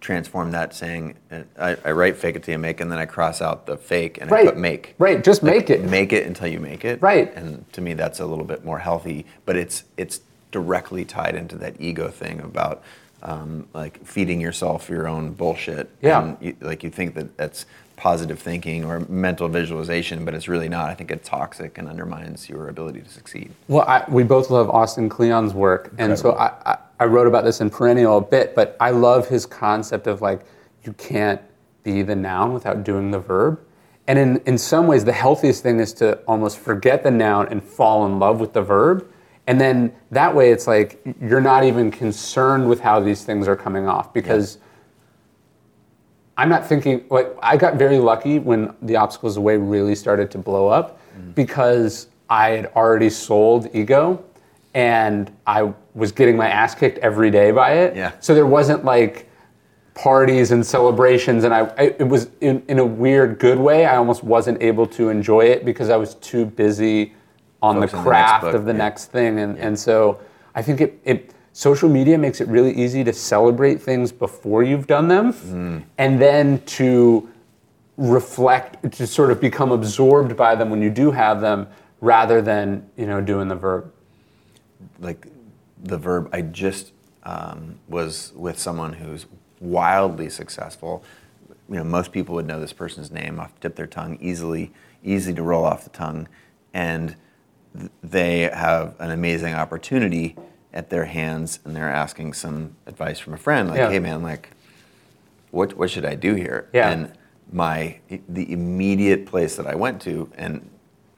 transformed that saying, uh, I, I write fake it till you make, and then I cross out the fake and I put make. Right. Just make it. Make it until you make it. Right. And to me, that's a little bit more healthy, but it's it's directly tied into that ego thing about um, like feeding yourself your own bullshit. Yeah. And you, like you think that that's positive thinking or mental visualization, but it's really not. I think it's toxic and undermines your ability to succeed. Well, I, we both love Austin Kleon's work, and so I, I, I wrote about this in Perennial a bit, but I love his concept of like you can't be the noun without doing the verb. And in, in some ways, the healthiest thing is to almost forget the noun and fall in love with the verb. And then that way, it's like you're not even concerned with how these things are coming off because I'm not thinking like I got very lucky when the obstacles away really started to blow up Mm. because I had already sold ego and I was getting my ass kicked every day by it. Yeah. So there wasn't like parties and celebrations and I, I it was in, in a weird good way I almost wasn't able to enjoy it because I was too busy on the on the craft of the yeah. next thing. And, and so I think it, it social media makes it really easy to celebrate things before you've done them Mm. and then to reflect to sort of become absorbed by them when you do have them rather than you know doing the verb. Like the verb i just um, was with someone who's wildly successful. You know most people would know this person's name off the tip of their tongue easily easy to roll off the tongue. And they have an amazing opportunity at their hands and they're asking some advice from a friend like Yeah. hey man like what, what should i do here Yeah. and my the immediate place that i went to and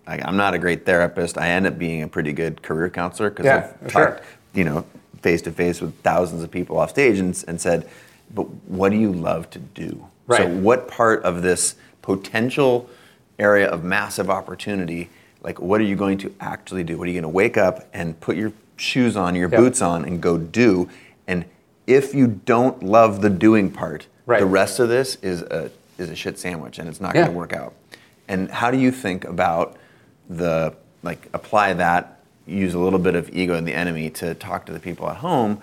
I, i'm not a great therapist i end up being a pretty good career counselor because Yeah, i've sure. talked you know, face to face with thousands of people off stage and, and said, but what do you love to do? right. So what part of this potential area of massive opportunity, like what are you going to actually do? What are you going to wake up and put your shoes on, your Yep. boots on and go do? And if you don't love the doing part, Right. the rest of this is a, is a shit sandwich and it's not Yeah. going to work out. And how do you think about the, like apply that, use a little bit of ego in the enemy to talk to the people at home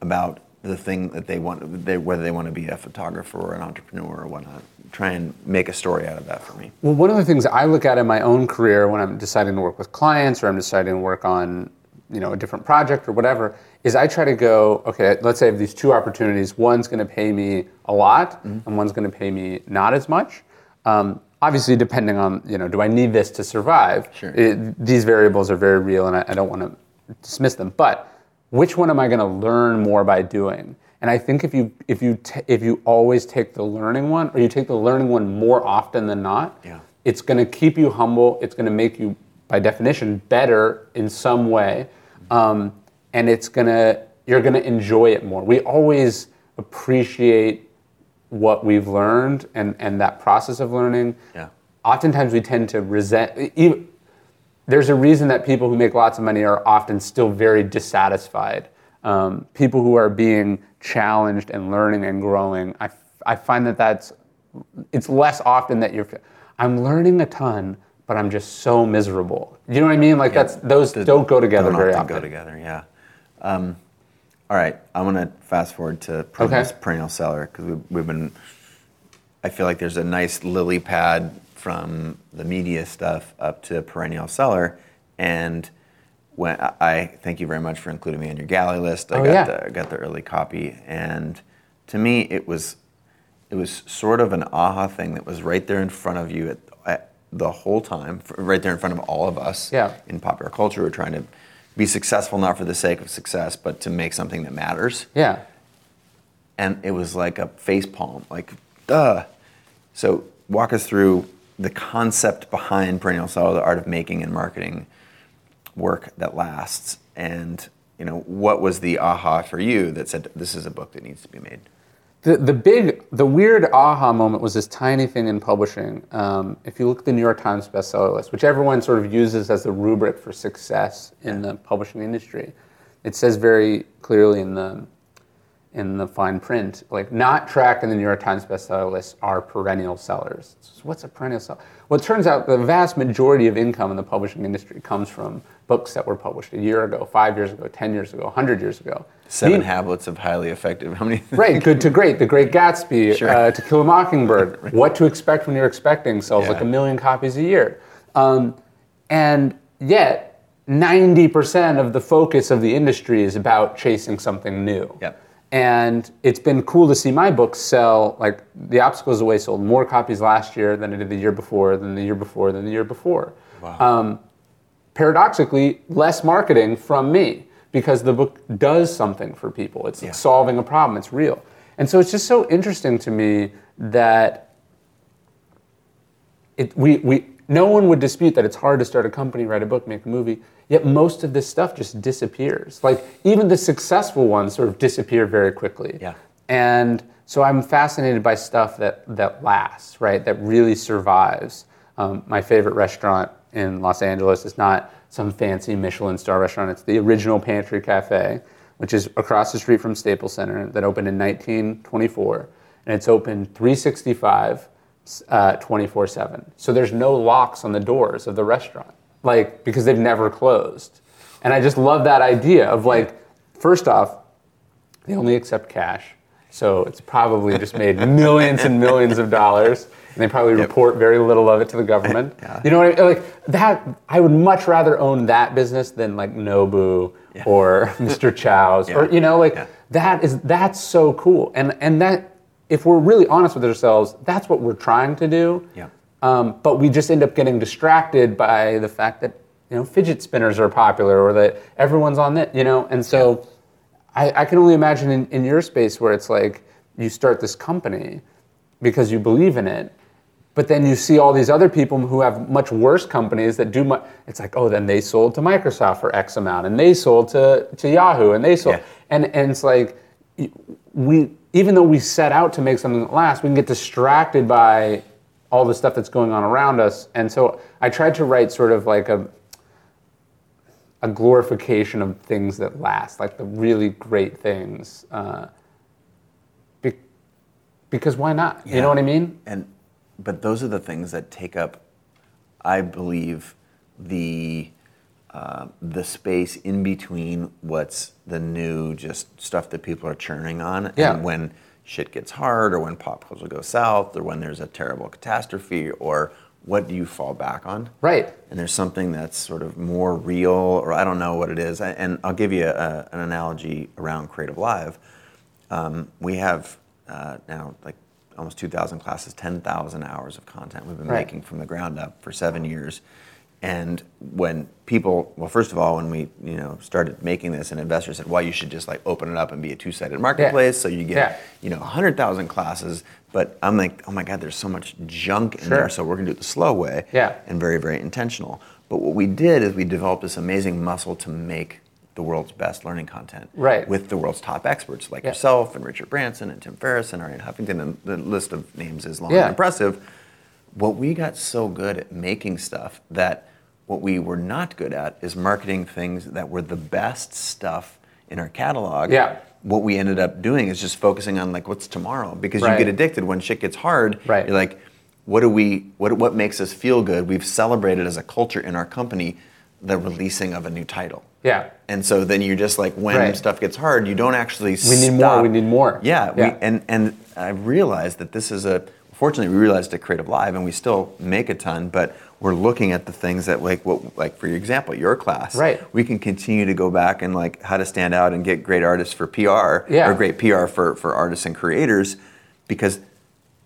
about the thing that they want, they, whether they want to be a photographer or an entrepreneur or whatnot. Try and make a story out of that for me. Well, one of the things I look at in my own career when I'm deciding to work with clients or I'm deciding to work on, you know, a different project or whatever, is I try to go, okay, let's say I have these two opportunities. One's going to pay me a lot, and one's going to pay me not as much. Um, obviously, depending on, you know, do I need this to survive? Sure. It- these variables are very real, and I, I don't want to dismiss them. But which one am I going to learn more by doing? And I think if you if you t- if you always take the learning one, or you take the learning one more often than not, Yeah. it's going to keep you humble. It's going to make you, by definition, better in some way, um, and it's going to you're going to enjoy it more. We always appreciate what we've learned and and that process of learning. Yeah. Oftentimes, we tend to resent. Even, there's a reason that people who make lots of money are often still very dissatisfied. Um, people who are being challenged and learning and growing, I, I find that that's it's less often that you're I'm learning a ton, but I'm just so miserable. You know what I mean? Like that's those The- don't go together don't very often go together, yeah. Um, all right, I'm to fast forward to perennial, Okay. perennial seller because we've, we've been. I feel like there's a nice lily pad from the media stuff up to perennial seller, and when I, thank you very much for including me on your galley list. I Oh, got yeah. the I got the early copy, and to me it was it was sort of an aha thing that was right there in front of you at, at the whole time, right there in front of all of us Yeah. in popular culture. We're trying to be successful not for the sake of success, but to make something that matters. Yeah. And it was like a face palm, like duh. So walk us through the concept behind perennial seller, the art of making and marketing work that lasts, and you know what was the aha for you that said this is a book that needs to be made. The, the big, the weird aha moment was this tiny thing in publishing. Um, if you look at the New York Times bestseller list, which everyone sort of uses as the rubric for success in the publishing industry, it says very clearly in the in the fine print, like not tracked in the New York Times bestseller list are perennial sellers. So what's a perennial seller? Well, it turns out the vast majority of income in the publishing industry comes from books that were published a year ago, five years ago, ten years ago, hundred years ago. Seven Mean- habits of highly effective. How many? Right, good to great. The Great Gatsby, Sure. uh, To Kill a Mockingbird. What to expect when you're expecting sells like a million copies a year, um, and yet 90% of the focus of the industry is about chasing something new. Yep. And it's been cool to see my books sell like The Obstacles Away sold more copies last year than it did the year before, than the year before, than the year before. Wow. Um, paradoxically, less marketing from me because the book does something for people. It's Yeah. solving a problem, it's real. And so it's just so interesting to me that it, we, we, no one would dispute that it's hard to start a company, write a book, make a movie, yet most of this stuff just disappears. Like even the successful ones sort of disappear very quickly. Yeah. And so I'm fascinated by stuff that, that lasts, right? That really survives. Um, my favorite restaurant in Los Angeles is not some fancy Michelin star restaurant. It's the original Pantry Cafe, which is across the street from Staples Center that opened in 1924. And it's open 365, uh, 24 7. So there's no locks on the doors of the restaurant, like, because they've never closed. And I just love that idea of like, first off, they only accept cash. So it's probably just made millions and millions of dollars. And they probably report very little of it to the government. Yeah. You know what I mean? Like that, I would much rather own that business than like Nobu Yeah. or Mr. Chow's or, you know, like Yeah. that is, that's so cool. And, and that, if we're really honest with ourselves, that's what we're trying to do. Yeah. Um, but we just end up getting distracted by the fact that you know fidget spinners are popular or that everyone's on that you know and so I, I can only imagine in, in your space where it's like you start this company because you believe in it but then you see all these other people who have much worse companies that do much it's like oh then they sold to microsoft for x amount and they sold to, to yahoo and they sold Yeah. and, and it's like we even though we set out to make something that lasts we can get distracted by all the stuff that's going on around us. And so i tried to write sort of like a a glorification of things that last like the really great things uh, be, because why not? You know what i mean? And but those are the things that take up, I believe, the uh, the space in between what's the new, just stuff that people are churning on, Yeah. and when shit gets hard, or when pop culture goes south, or when there's a terrible catastrophe, or what do you fall back on? right and there's something that's sort of more real, or I don't know what it is. And I'll give you a, an analogy around CreativeLive. Um, we have uh, now like almost 2,000 classes, 10,000 hours of content we've been Right. making from the ground up for seven years. And when people, well, first of all, when we you know started making this, an investor said, "Well, you should just like open it up and be a two-sided marketplace, so you get Yeah. you know 100,000 classes." But I'm like, "Oh my God, there's so much junk in Sure. there, so we're gonna do it the slow way." Yeah. and very, very intentional. But what we did is we developed this amazing muscle to make the world's best learning content Right. with the world's top experts like Yeah. yourself and Richard Branson and Tim Ferriss and Arianna Huffington, and the list of names is long Yeah. and impressive. What we got so good at making stuff that what we were not good at is marketing things that were the best stuff in our catalog. Yeah. What we ended up doing is just focusing on like what's tomorrow because Right. you get addicted when shit gets hard. Right. You're like, what do we what what makes us feel good? We've celebrated as a culture in our company the releasing of a new title. yeah And so then you're just like when Right. stuff gets hard, you don't actually We need more, we need more. Yeah, Yeah. We, and and I realized that this is a fortunately we realized at CreativeLive and we still make a ton, but we're looking at the things that like what like for your example, your class. Right. We can continue to go back and like how to stand out and get great artists for PR Yeah. or great PR for, for artists and creators because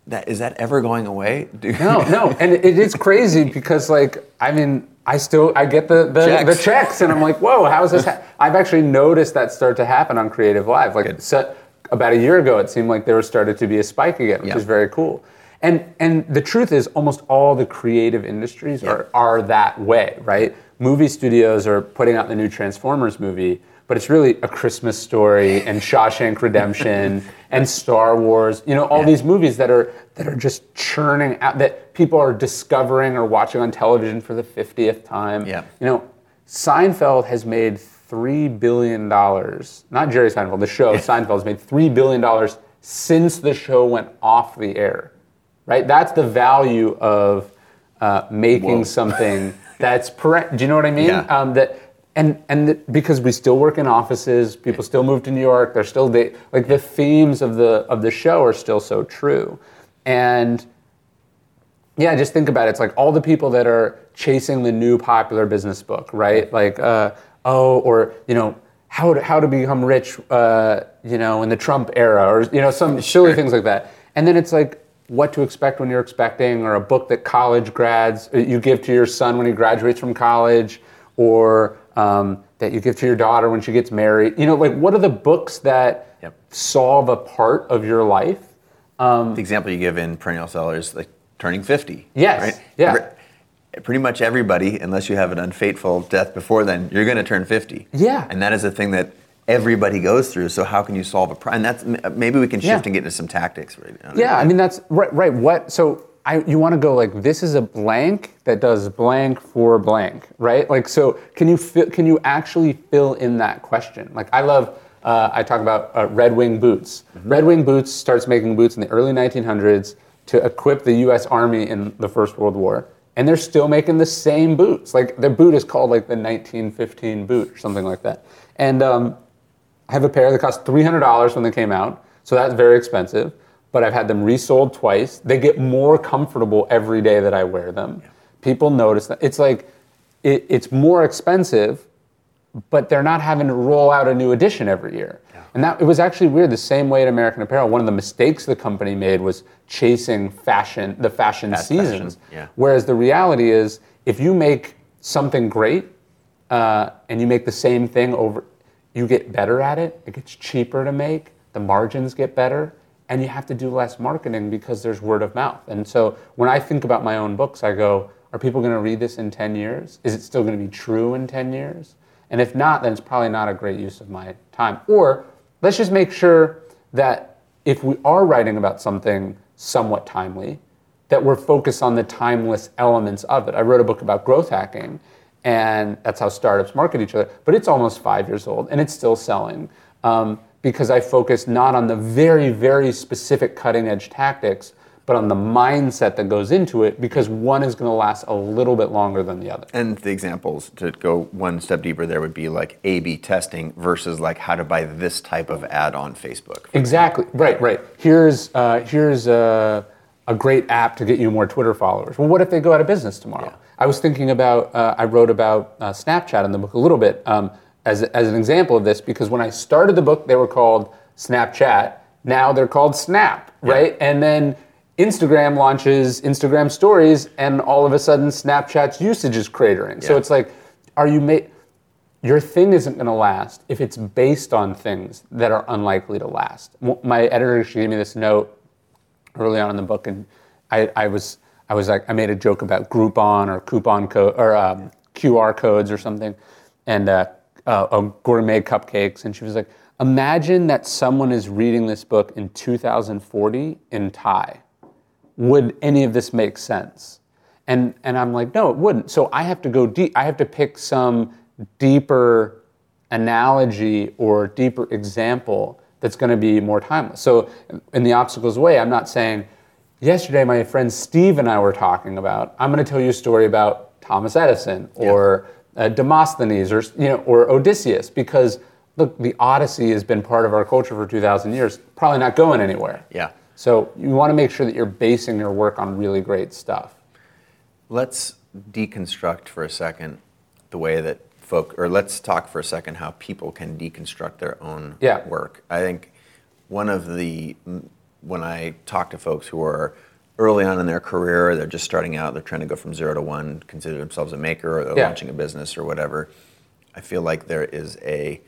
that is that ever going away? No, no, and it is crazy because like I mean I still I get the the Checks. the checks and I'm like whoa how is this? Ha-? I've actually noticed that start to happen on CreativeLive like so, about a year ago it seemed like there was started to be a spike again which Yeah. is very cool. And and the truth is almost all the creative industries are are that way right. Movie studios are putting out the new Transformers movie. But it's really a Christmas story and Shawshank Redemption and Star Wars. You know, all these movies that are that are just churning out that people are discovering or watching on television for the 50th time. Yeah. You know, Seinfeld has made three billion dollars. Not Jerry Seinfeld, the show Seinfeld has made three billion dollars since the show went off the air. Right? That's the value of uh, making Whoa. something that's pere- Do you know what I mean? Yeah. Um, that and and that because we still work in offices, people still move to New York. They're still they, like the themes of the of the show are still so true, and yeah, just think about it. It's like all the people that are chasing the new popular business book, right? Like, uh, oh, or you know, how to, how to become rich, uh, you know, in the Trump era, or you know, some silly things like that. And then it's like what to expect when you're expecting, or a book that college grads uh, you give to your son when he graduates from college, or um, that you give to your daughter when she gets married. You know, like what are the books that Yep. solve a part of your life? the example you give in perennial sellers, like turning 50. Yes, Right? yeah. Every- pretty much everybody, unless you have an unfateful death before then, you're going to turn 50. Yeah. And that is a thing that everybody goes through. So how can you solve a problem? And that's maybe we can shift Yeah. and get into some tactics. Right? it. Yeah, I mean that's right. Right. What? So I you want to go like this is a blank that does blank for blank, right? Like so, can you fi- can you actually fill in that question? Like I love. Uh, I talk about uh, Red Wing boots. Red Wing boots starts making boots in the early 1900s to equip the U.S. Army in the First World War, and they're still making the same boots. Like their boot is called like the 1915 boot or something like that. And um, I have a pair that cost $300 when they came out, so that's very expensive. But I've had them resold twice. They get more comfortable every day that I wear them. People notice that. It's like, it, it's more expensive, but they're not having to roll out a new edition every year. And that it was actually weird. The same way at American Apparel, one of the mistakes the company made was chasing fashion, the fashion Fast fashion, seasons. yeah. Whereas the reality is, if you make something great uh, and you make the same thing over, you get better at it. It gets cheaper to make. The margins get better, and you have to do less marketing because there's word of mouth. And so when I think about my own books, I go, are people going to read this in 10 years? Is it still going to be true in 10 years? And if not, then it's probably not a great use of my time. Or let's just make sure that if we are writing about something somewhat timely, that we're focused on the timeless elements of it. I wrote a book about growth hacking, and that's how startups market each other. But it's almost five years old, and it's still selling um, because I focus not on the very, very specific cutting edge tactics, but on the mindset that goes into it because one is going to last a little bit longer than the other. And the examples to go one step deeper there would be like A/B testing versus like how to buy this type of ad on Facebook. Exactly. Right. Right. Here's uh, here's a, a great app to get you more Twitter followers. Well, what if they go out of business tomorrow? I was thinking about. Uh, I wrote about uh, Snapchat in the book a little bit um, as as an example of this because when I started the book, they were called Snapchat. Now they're called Snap. Right. And then Instagram launches Instagram Stories, and all of a sudden Snapchat's usage is cratering. So it's like, are you ma- your thing isn't going to last if it's based on things that are unlikely to last. My editor she gave me this note early on in the book, and I, I was I was like I made a joke about Groupon or coupon code or um, QR codes or something, and uh, uh, gourmet cupcakes, and she was like, imagine that someone is reading this book in 2040 in Thai would any of this make sense? And and I'm like, no, it wouldn't. So I have to go deep. I have to pick some deeper analogy or deeper example that's going to be more timeless. So in the obstacles way, I'm not saying yesterday my friend Steve and I were talking about. I'm going to tell you a story about Thomas Edison or uh, Demosthenes or you know or Odysseus because look, the Odyssey has been part of our culture for 2,000 years. Probably not going anywhere. Yeah. So you want to make sure that you're basing your work on really great stuff. Let's deconstruct for a second the way that folk, or let's talk for a second how people can deconstruct their own Yeah. work. I think one of the when I talk to folks who are early on in their career, they're just starting out, they're trying to go from zero to one, consider themselves a maker, or they're Yeah. launching a business or whatever. I feel like there is a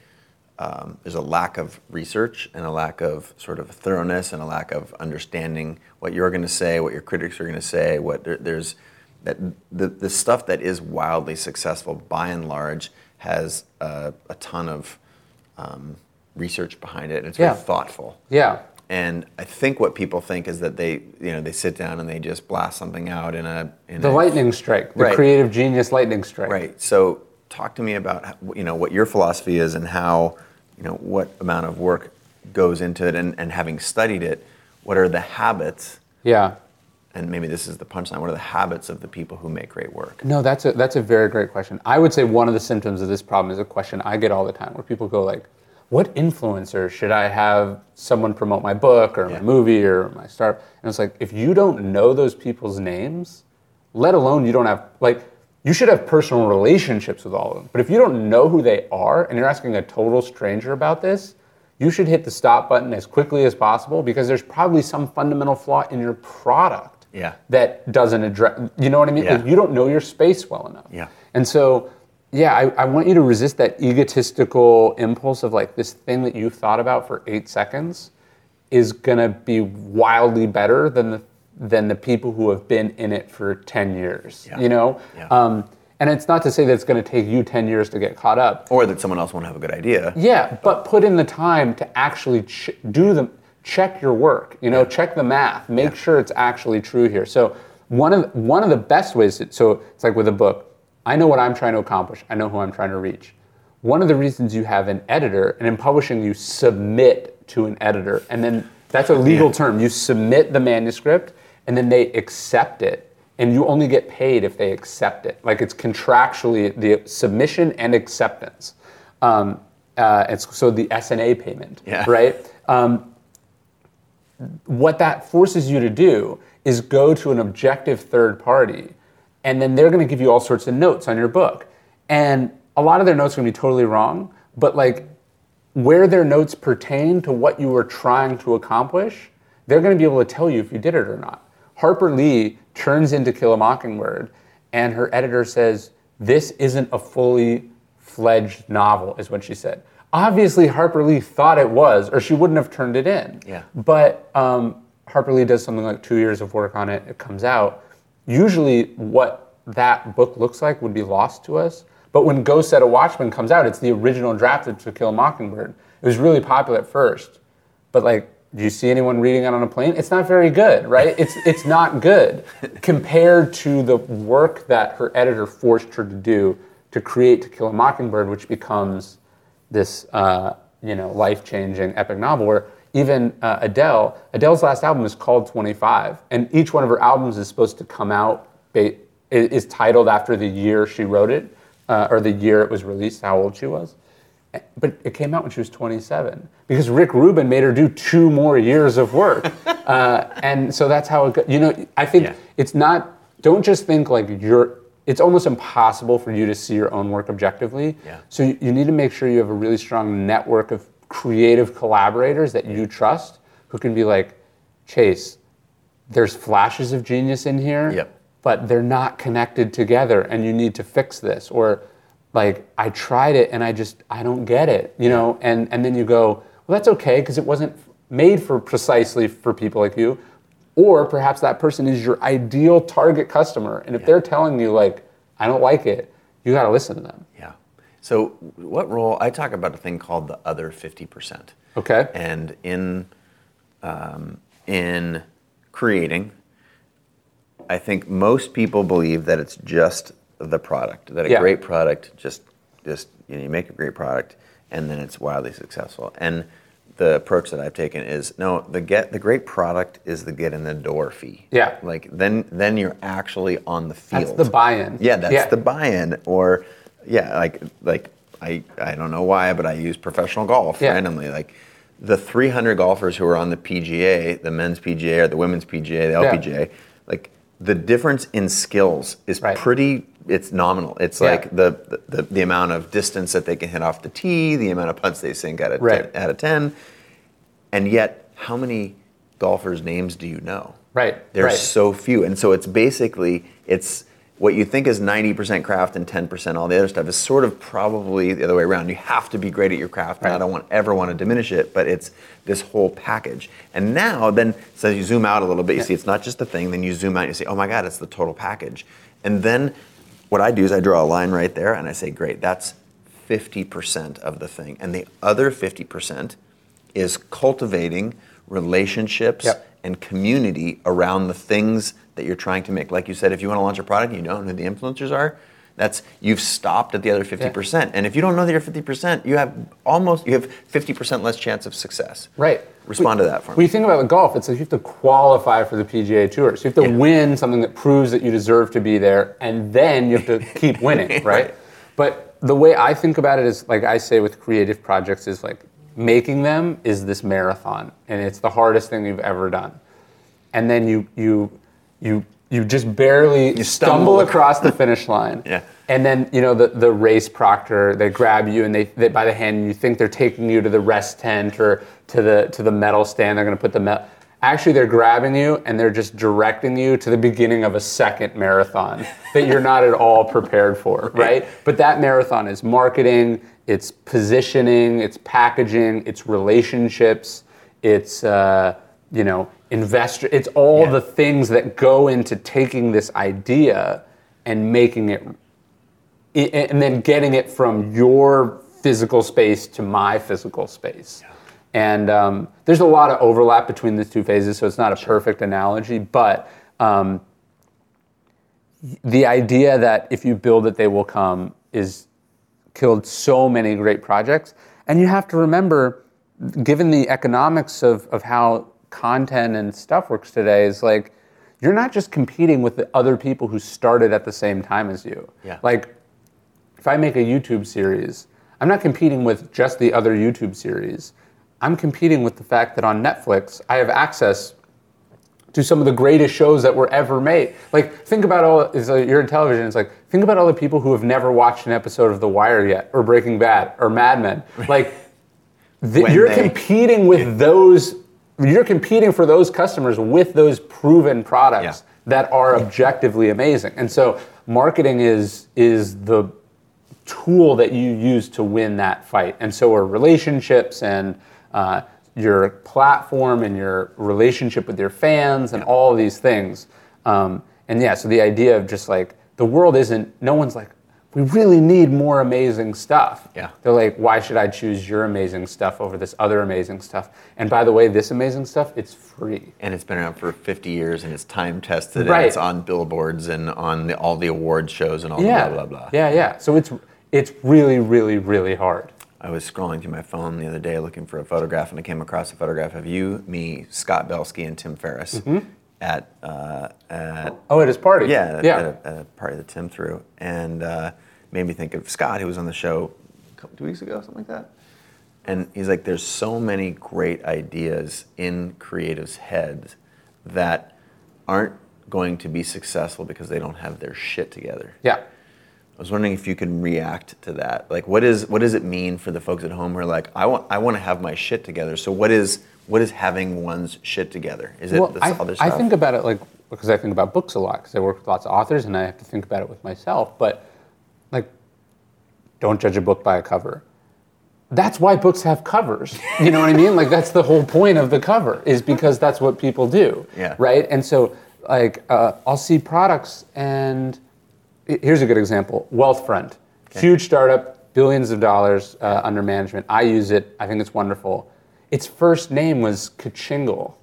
um, there's a lack of research and a lack of sort of thoroughness and a lack of understanding what you're going to say, what your critics are going to say. What there, there's that the the stuff that is wildly successful by and large has uh, a ton of um, research behind it and it's Yeah. very thoughtful. Yeah. And I think what people think is that they, you know, they sit down and they just blast something out in a in The a, lightning strike, the Right. creative genius lightning strike. Right. So talk to me about you know what your philosophy is and how you know what amount of work goes into it and, and having studied it, what are the habits Yeah. and maybe this is the punchline, what are the habits of the people who make great work? No, that's a that's a very great question. I would say one of the symptoms of this problem is a question I get all the time, where people go like, "What influencer should I have someone promote my book or Yeah. my movie or my start?" And it's like, if you don't know those people's names, let alone you don't have like, you should have personal relationships with all of them. But if you don't know who they are and you're asking a total stranger about this, you should hit the stop button as quickly as possible because there's probably some fundamental flaw in your product Yeah. that doesn't address you know what i mean Yeah. Like, you don't know your space well enough Yeah. and so yeah I, I want you to resist that egotistical impulse of like this thing that you've thought about for eight seconds is going to be wildly better than the than the people who have been in it for 10 years Yeah. you know Yeah. um, and it's not to say that it's going to take you 10 years to get caught up Or that someone else won't have a good idea. yeah, but put in the time to actually ch- do the check your work. You know, check the math. Make sure it's actually true here. So one of one of the best ways. To, so it's like with a book. I know what I'm trying to accomplish. I know who I'm trying to reach. One of the reasons you have an editor, and in publishing you submit to an editor, and then that's a legal term. You submit the manuscript, and then they accept it and you only get paid if they accept it. Like it's contractually the submission and acceptance. Um, uh, it's so the SNA payment, Yeah. right? Um, what that forces you to do is go to an objective third party, and then they're going to give you all sorts of notes on your book, and a lot of their notes are going to be totally wrong, but like where their notes pertain to what you were trying to accomplish, they're going to be able to tell you if you did it or not. Harper Lee turns into Kill a Mockingbird, and her editor says, This isn't a fully fledged novel, is what she said. Obviously, Harper Lee thought it was, or she wouldn't have turned it in. Yeah. But um, Harper Lee does something like two years of work on it, it comes out. Usually, what that book looks like would be lost to us. But when Go Set a Watchman comes out, it's the original draft of To Kill a Mockingbird. It was really popular at first, but like, do you see anyone reading it on a plane? It's not very good, right? It's it's not good compared to the work that her editor forced her to do to create To Kill a Mockingbird, which becomes this uh, you know life-changing epic novel where even uh, Adele, Adele's last album is called 25, and each one of her albums is supposed to come out ba- is titled after the year she wrote it uh, or the year it was released, how old she was. Eh, But it came out when she was 27 because Rick Rubin made her do two more years of work, uh, and so that's how it. Go- you know, I think Yeah. it's not. Don't just think like you're. It's almost impossible for you to see your own work objectively. Yeah. So you, you need to make sure you have a really strong network of creative collaborators that you trust who can be like, Chase, there's flashes of genius in here, Yep. but they're not connected together and you need to fix this. Or like, I tried it and I just, I don't get it, you know? And, and then you go, well, that's okay because it wasn't made for precisely for people like you. Or perhaps that person is your ideal target customer. And if they're telling you like, I don't like it, you got to listen to them. Yeah. So, what role? I talk about a thing called the other 50%. Okay. And in, um, in creating, I think most people believe that it's just the product, that a Yeah. great product just, just you, know, you make a great product and then it's wildly successful. And the approach that I've taken is no, the get the great product is the get in the door fee. Yeah. Like then then you're actually on the field. That's the buy-in. Yeah, that's Yeah. the buy-in. Or yeah, like like I I don't know why, but I use professional golf Yeah. randomly. Like the 300 golfers who are on the PGA, the men's PGA or the women's PGA, the LPGA, like the difference in skills is Right. pretty. It's nominal. It's Yeah. like the, the the amount of distance that they can hit off the tee, the amount of putts they sink out of Right. ten, out of ten, and yet how many golfers' names do you know? Right. There's right. so few, and so it's basically it's what you think is 90% craft and 10% all the other stuff is sort of probably the other way around. You have to be great at your craft, and I don't want ever want to diminish it, but it's this whole package. And now then, so you zoom out a little bit, you see it's not just the thing. Then you zoom out, and you say, oh my God, it's the total package. And then what I do is I draw a line right there, and I say, great, that's 50% of the thing, and the other 50% is cultivating relationships Yep. and community around the things that you're trying to make. Like you said, if you want to launch a product and you don't know who the influencers are, that's you've stopped at the other 50%. And if you don't know that you're 50%, you have almost you have 50% less chance of success. Right. Respond to that for me. When you think about the golf, it's like you have to qualify for the PGA Tour. So you have to Yeah. win something that proves that you deserve to be there, and then you have to keep winning, right? Right. But the way I think about it is, like I say with creative projects, is like making them is this marathon, and it's the hardest thing you've ever done. And then you you you you just barely You stumble, stumble. across the finish line. Yeah. And then you know the, the race proctor they grab you and they, they by the hand and you think they're taking you to the rest tent or to the to the medal stand they're going to put the medal. Actually, they're grabbing you and they're just directing you to the beginning of a second marathon that you're not at all prepared for, right? But that marathon is marketing, it's positioning, it's packaging, it's relationships, it's uh, you know investor. It's all Yeah. the things that go into taking this idea and making it and then getting it from your physical space to my physical space. And um, there's a lot of overlap between these two phases, so it's not a perfect analogy, but um, the idea that if you build it, they will come is killed so many great projects. And you have to remember, given the economics of, of how content and stuff works today, is like you're not just competing with the other people who started at the same time as you. Yeah. Like if I make a YouTube series, I'm not competing with just the other YouTube series. I'm competing with the fact that on Netflix, I have access to some of the greatest shows that were ever made. Like, think about all, is like, you're in television, it's like, think about all the people who have never watched an episode of The Wire yet, or Breaking Bad, or Mad Men. Like, the, you're they- competing with those, you're competing for those customers with those proven products Yeah. that are objectively amazing. And so, marketing is, is the tool that you use to win that fight. And so are relationships and uh, your platform and your relationship with your fans and all these things. Um, and yeah, so the idea of just like the world isn't, no one's like, we really need more amazing stuff. Yeah. They're like, why should I choose your amazing stuff over this other amazing stuff? And by the way, this amazing stuff, it's free. And it's been around for 50 years, and it's time tested, Right. and it's on billboards and on the, all the award shows and all Yeah. the blah blah blah. Yeah, yeah. So it's it's really, really, really hard. I was scrolling through my phone the other day looking for a photograph, and I came across a photograph of you, me, Scott Belsky, and Tim Ferriss at uh, at Oh, at his party. yeah yeah. at a, at a party that Tim threw, and uh, made me think of Scott, who was on the show a couple, two weeks ago, something like that. And he's like, "There's so many great ideas in creatives' heads that aren't going to be successful because they don't have their shit together." yeah. I was wondering if you can react to that. Like, what is what does it mean for the folks at home who are like, I want I want to have my shit together. So what is what is having one's shit together? Is it Well, this I, other I think about it like because I think about books a lot because I work with lots of authors and I have to think about it with myself. But don't judge a book by a cover. That's why books have covers. You know what I mean? Like that's the whole point of the cover is because that's what people do. Yeah. Right. And so like uh, I'll see products and here's a good example: Wealthfront, huge startup, billions of dollars uh, under management. I use it. I think it's wonderful. Its first name was Kachingle.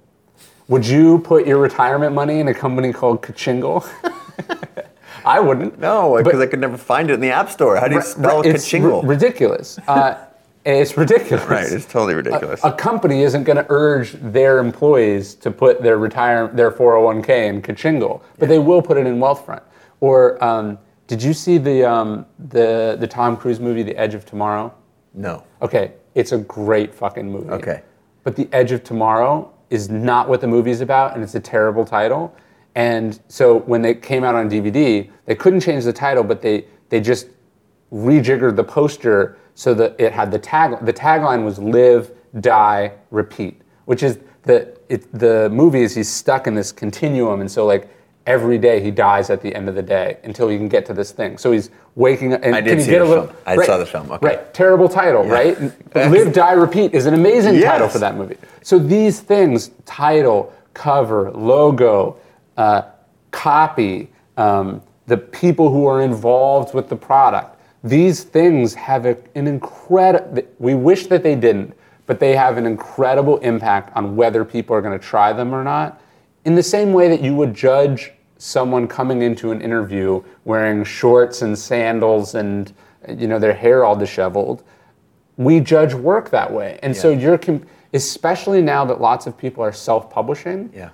Would you put your retirement money in a company called Kachingle? I wouldn't. no, because I could never find it in the app store. How do you spell it's kachingle? ri- ridiculous. Uh, it's ridiculous. right, it's totally ridiculous. A company isn't going to urge their employees to put their retire their 401k in Kachingle, but they will put it in Wealthfront. Or um, did you see the um, the the Tom Cruise movie, The Edge of Tomorrow? no. Okay, it's a great fucking movie. Okay. But The Edge of Tomorrow is not what the movie's about, and it's a terrible title. And so when they came out on DVD, they couldn't change the title, but they they just rejiggered the poster so that it had the tag. The tagline was "Live, Die, Repeat," which is the it, the movie is he's stuck in this continuum, and so like every day he dies at the end of the day until he can get to this thing. So he's waking up. And I did can see get the a little, film. I right, saw the film, okay. Right. Terrible title, right? Live, Die, Repeat is an amazing title for that movie. So these things, title, cover, logo, uh, copy, um, the people who are involved with the product, these things have a, an incredible, we wish that they didn't, but they have an incredible impact on whether people are going to try them or not. In the same way that you would judge someone coming into an interview wearing shorts and sandals and you know their hair all disheveled, we judge work that way. And so you're, especially now that lots of people are self-publishing, Yeah.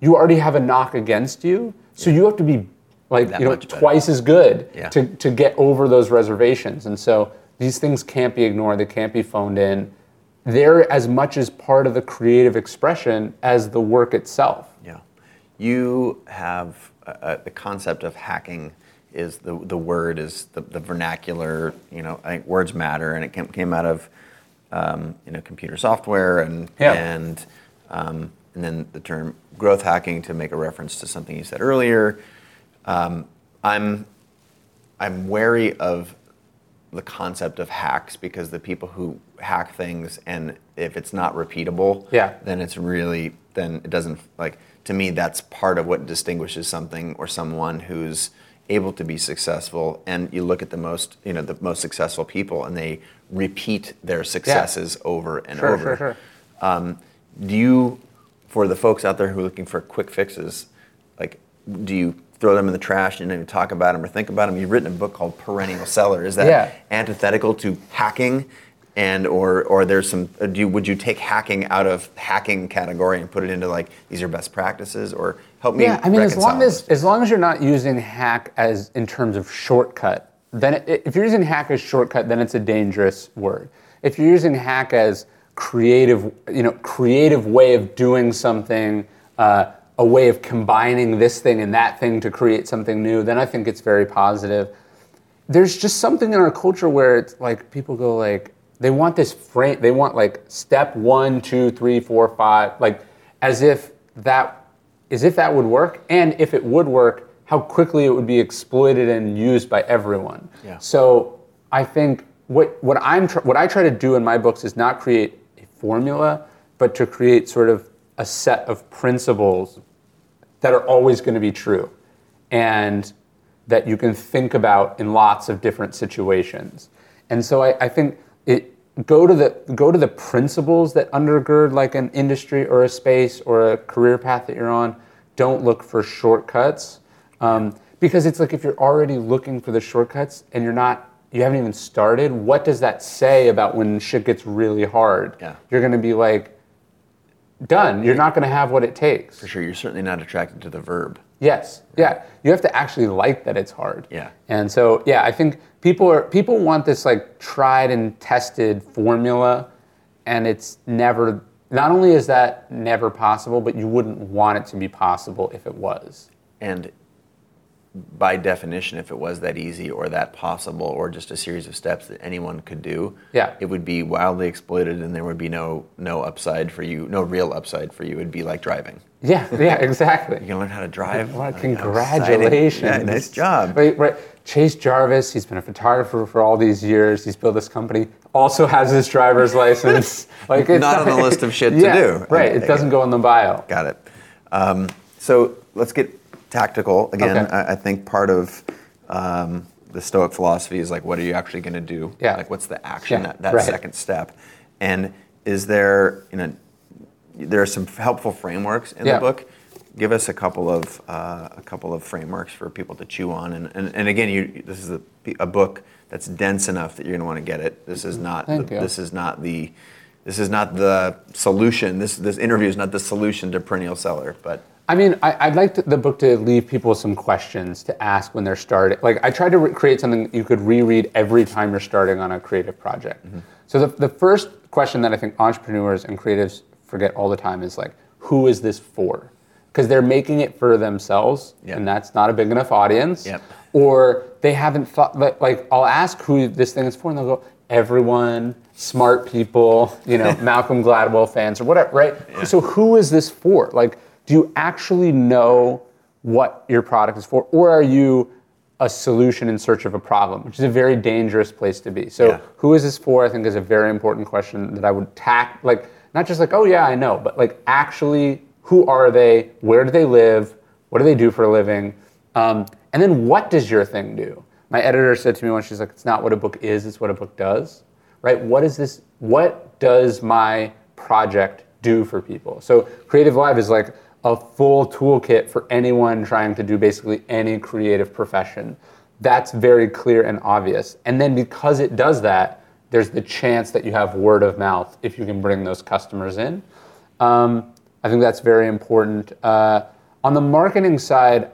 You already have a knock against you. So you have to be like That you know twice as good Yeah. to, to get over those reservations. And so these things can't be ignored. They can't be phoned in. They're as much as part of the creative expression as the work itself. Yeah. You have uh, uh, the concept of hacking is the, the word is the, the vernacular, you know, I think words matter and it came, came out of, um, you know, computer software and, Yeah. and, um, and then the term growth hacking to make a reference to something you said earlier. Um, I'm, I'm wary of the concept of hacks because the people who hack things and if it's not repeatable, Yeah. then it's really then it doesn't like to me that's part of what distinguishes something or someone who's able to be successful and you look at the most you know the most successful people and they repeat their successes over and Sure, over sure, sure. Um, do you for the folks out there who are looking for quick fixes like do you throw them in the trash and even talk about them or think about them you've written a book called perennial seller is that Yeah. antithetical to hacking and or or there's some uh, do you, would you take hacking out of hacking category and put it into like these are best practices or help me Yeah, I mean, as long as those? as long as you're not using hack as in terms of shortcut, then it, if you're using hack as shortcut, then it's a dangerous word. If you're using hack as creative, you know, creative way of doing something, uh, a way of combining this thing and that thing to create something new, then I think it's very positive. There's just something in our culture where it's like people go like they want this frame, they want like step one, two, three, four, five, like as if that as if that would work, and if it would work, how quickly it would be exploited and used by everyone. Yeah. So I think what what I'm tr- what I try to do in my books is not create formula, but to create sort of a set of principles that are always going to be true, and that you can think about in lots of different situations. And so I, I think it go to the go to the principles that undergird like an industry or a space or a career path that you're on. Don't look for shortcuts um, because it's like if you're already looking for the shortcuts and you're not you haven't even started. What does that say about when shit gets really hard? Yeah. You're going to be like done. You're not going to have what it takes. for sure you're certainly not attracted to the verb Yes. Yeah. You have to actually like that it's hard. Yeah. And so yeah, I think people are people want this like tried and tested formula and it's never not only is that never possible, but you wouldn't want it to be possible if it was. and by definition if it was that easy or that possible or just a series of steps that anyone could do Yeah. it would be wildly exploited and there would be no no upside for you no real upside for you it'd be like driving Yeah, yeah, exactly. you can learn how to drive Well, Like, how exciting. congratulations. yeah, nice job Right, right. Chase Jarvis, he's been a photographer for all these years. He's built this company. Also has his driver's license. Like it's Not on the list of shit to do. Right. It doesn't go in the bio. Got it. Um, so let's get tactical again. Okay. I, I think part of um, the Stoic philosophy is like, what are you actually going to do? Yeah. Like, what's the action? Yeah, That, that right. second step. And is there, you know, there are some helpful frameworks in Yeah. the book. Give us a couple of uh, a couple of frameworks for people to chew on. And, and, and again, you, this is a, a book that's dense enough that you're going to want to get it. This is not. The. This is not the. This is not the solution. This this interview is not the solution to perennial seller, but I mean, I, I'd like to, the book to leave people some questions to ask when they're starting. Like, I tried to re- create something you could reread every time you're starting on a creative project. Mm-hmm. So, the, the first question that I think entrepreneurs and creatives forget all the time is like, who is this for? Because they're making it for themselves, Yep. and that's not a big enough audience. Yep. Or they haven't thought, like, like, I'll ask who this thing is for, and they'll go, everyone, smart people, you know, Malcolm Gladwell fans or whatever, right? So who is this for? Like, do you actually know what your product is for, or are you a solution in search of a problem, which is a very dangerous place to be. So Yeah. who is this for? I think is a very important question that I would tack like not just like oh yeah I know, but like actually who are they? Where do they live? What do they do for a living? Um, and then what does your thing do? My editor said to me once, she's like, it's not what a book is, it's what a book does, right? What is this? What does my project do for people? So CreativeLive is like a full toolkit for anyone trying to do basically any creative profession. That's very clear and obvious. And then because it does that, there's the chance that you have word of mouth if you can bring those customers in. Um, I think that's very important. Uh, on the marketing side,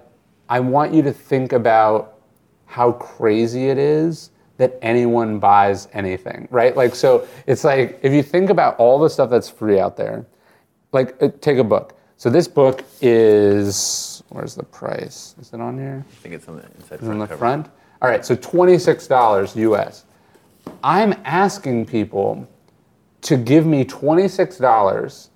I want you to think about how crazy it is that anyone buys anything, right? Like, so it's like if you think about all the stuff that's free out there, like uh, take a book. So this book is where's the price? Is it on here? I think it's on the inside on the cover. front? All right, so twenty-six dollars US. I'm asking people to give me twenty-six dollars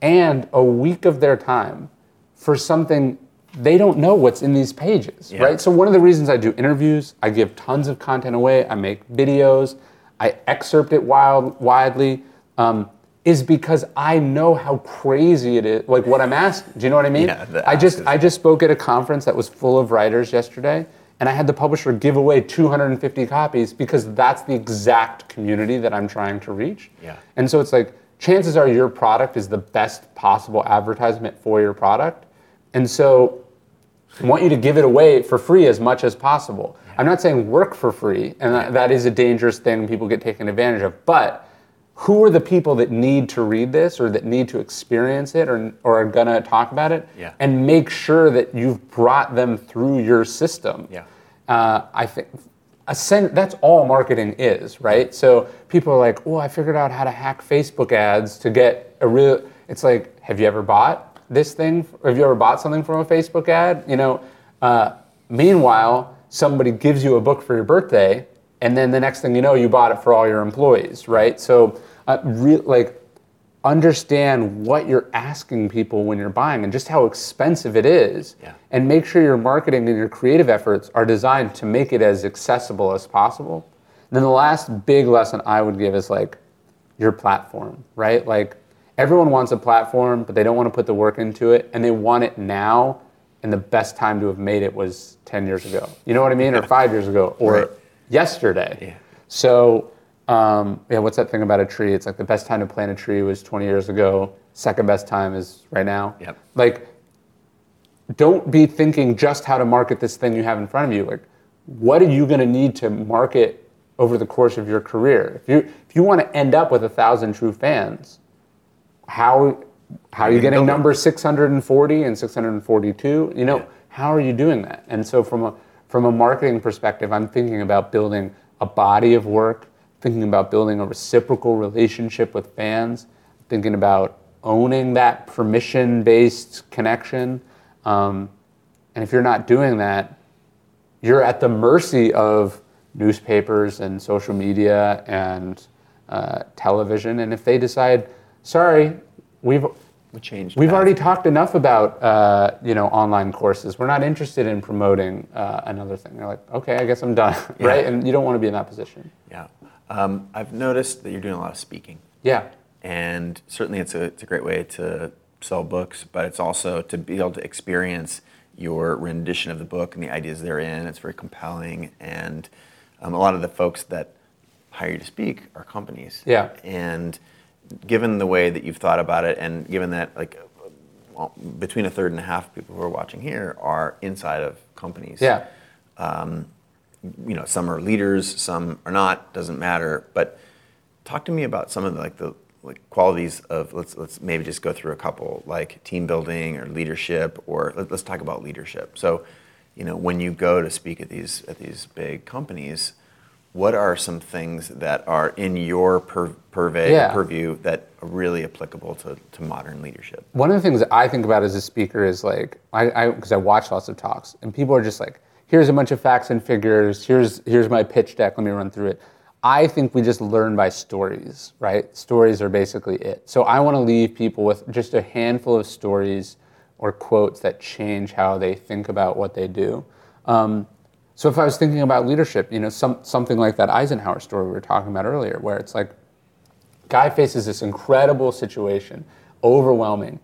and a week of their time for something they don't know what's in these pages, Yeah. right? So one of the reasons I do interviews, I give tons of content away, I make videos, I excerpt it wild, widely, um, is because I know how crazy it is. Like what I'm asking. Do you know what I mean? Yeah, I just is- I just spoke at a conference that was full of writers yesterday, and I had the publisher give away 250 copies because that's the exact community that I'm trying to reach. Yeah. And so it's like chances are your product is the best possible advertisement for your product. And so I want you to give it away for free as much as possible. I'm not saying work for free, and that, that is a dangerous thing people get taken advantage of. But who are the people that need to read this or that need to experience it or, or are gonna talk about it? Yeah. And make sure that you've brought them through your system. Yeah. Uh, I think essen- that's all marketing is, right? So people are like, "Oh, I figured out how to hack Facebook ads to get a real." It's like, have you ever bought this thing? Have you ever bought something from a Facebook ad? You know. Uh, meanwhile, somebody gives you a book for your birthday, and then the next thing you know, you bought it for all your employees, right? So, uh, re- like understand what you're asking people when you're buying and just how expensive it is. Yeah. and make sure your marketing and your creative efforts are designed to make it as accessible as possible. Then the last big lesson i would give is like your platform right? Like everyone wants a platform but they don't want to put the work into it and they want it now and the best time to have made it was 10 years ago. You know what i mean? Or five years ago or Right. yesterday. Yeah. so, um, yeah, what's that thing about a tree? It's like the best time to plant a tree was 20 years ago. Second best time is right now. Yep. Like, don't be thinking just how to market this thing you have in front of you. Like, what are you going to need to market over the course of your career? If you if you want to end up with a thousand true fans, how how are you getting number 640 and 642? You know, Yeah. how are you doing that? And so from a from a marketing perspective, I'm thinking about building a body of work, thinking about building a reciprocal relationship with fans, thinking about owning that permission-based connection. Um, and if you're not doing that, you're at the mercy of newspapers and social media and uh, television. And if they decide, sorry, we've We changed. we've already talked enough about uh, you know online courses. We're not interested in promoting uh, another thing. They're like, okay, I guess I'm done, right? And you don't want to be in that position. Yeah. Um, I've noticed that you're doing a lot of speaking. Yeah, and certainly it's a, it's a great way to sell books but it's also to be able to experience your rendition of the book and the ideas therein. It's very compelling. And um, a lot of the folks that hire you to speak are companies. Yeah. and given the way that you've thought about it and given that like well, between a third and a half of people who are watching here are inside of companies. Yeah, you know some are leaders some are not doesn't matter. But talk to me about some of the like the like qualities of let's let's maybe just go through a couple like team building or leadership or let, us talk about leadership. So you know when you go to speak at these at these big companies what are some things that are in your pur- purvey Yeah. purview that are really applicable to, to modern leadership? One of the things that I think about as a speaker is like I because I, watch lots of talks and people are just like, here's a bunch of facts and figures. Here's here's my pitch deck. Let me run through it. I think we just learn by stories, right? Stories are basically it. So I want to leave people with just a handful of stories or quotes that change how they think about what they do. Um, so if I was thinking about leadership, you know, some, something like that Eisenhower story we were talking about earlier, where it's like, guy faces this incredible situation, overwhelming.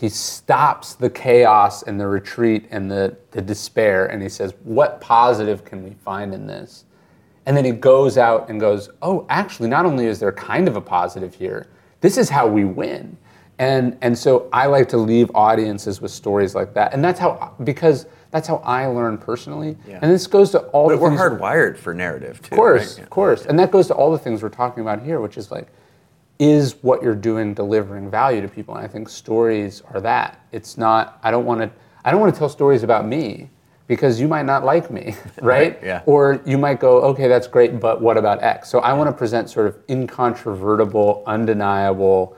He stops the chaos and the retreat and the, the despair, and he says, What positive can we find in this? And then he goes out and goes, Oh, actually, not only is there kind of a positive here, this is how we win. And, and so I like to leave audiences with stories like that. And that's how, because that's how I learn personally. Yeah. And this goes to all But the we're hardwired for narrative too. Of course, right? of course. And that goes to all the things we're talking about here, which is like, is what you're doing delivering value to people? And I think stories are that. It's not, I don't want to, I don't want to tell stories about me because you might not like me, right? yeah. Or you might go, okay, that's great, but what about X? So I want to present sort of incontrovertible, undeniable,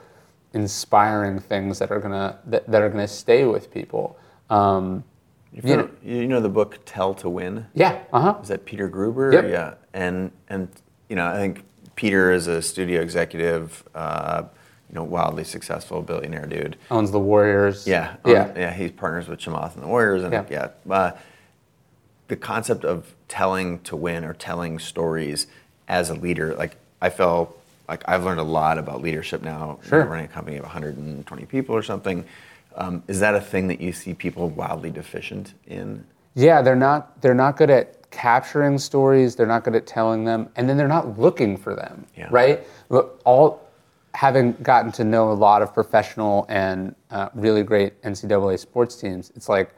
inspiring things that are gonna that, that are gonna stay with people. Um, You've You heard- You know the book Tell to Win? yeah, uh huh. Is that Peter Guber? Yep. Yeah. And and you know, I think Peter is a studio executive, uh, you know, wildly successful billionaire dude. Owns the Warriors. Yeah. yeah. um, yeah. He's partners with Chamath and the Warriors, and Yeah. yeah. Uh, the concept of telling to win or telling stories as a leader, like I felt like I've learned a lot about leadership now. Sure. running a company of 120 people or something. Um, is that a thing that you see people wildly deficient in? Yeah, they're not they're not good at capturing stories. They're not good at telling them, and then they're not looking for them. Yeah. Right. All having gotten to know a lot of professional and uh, really great NCAA sports teams, it's like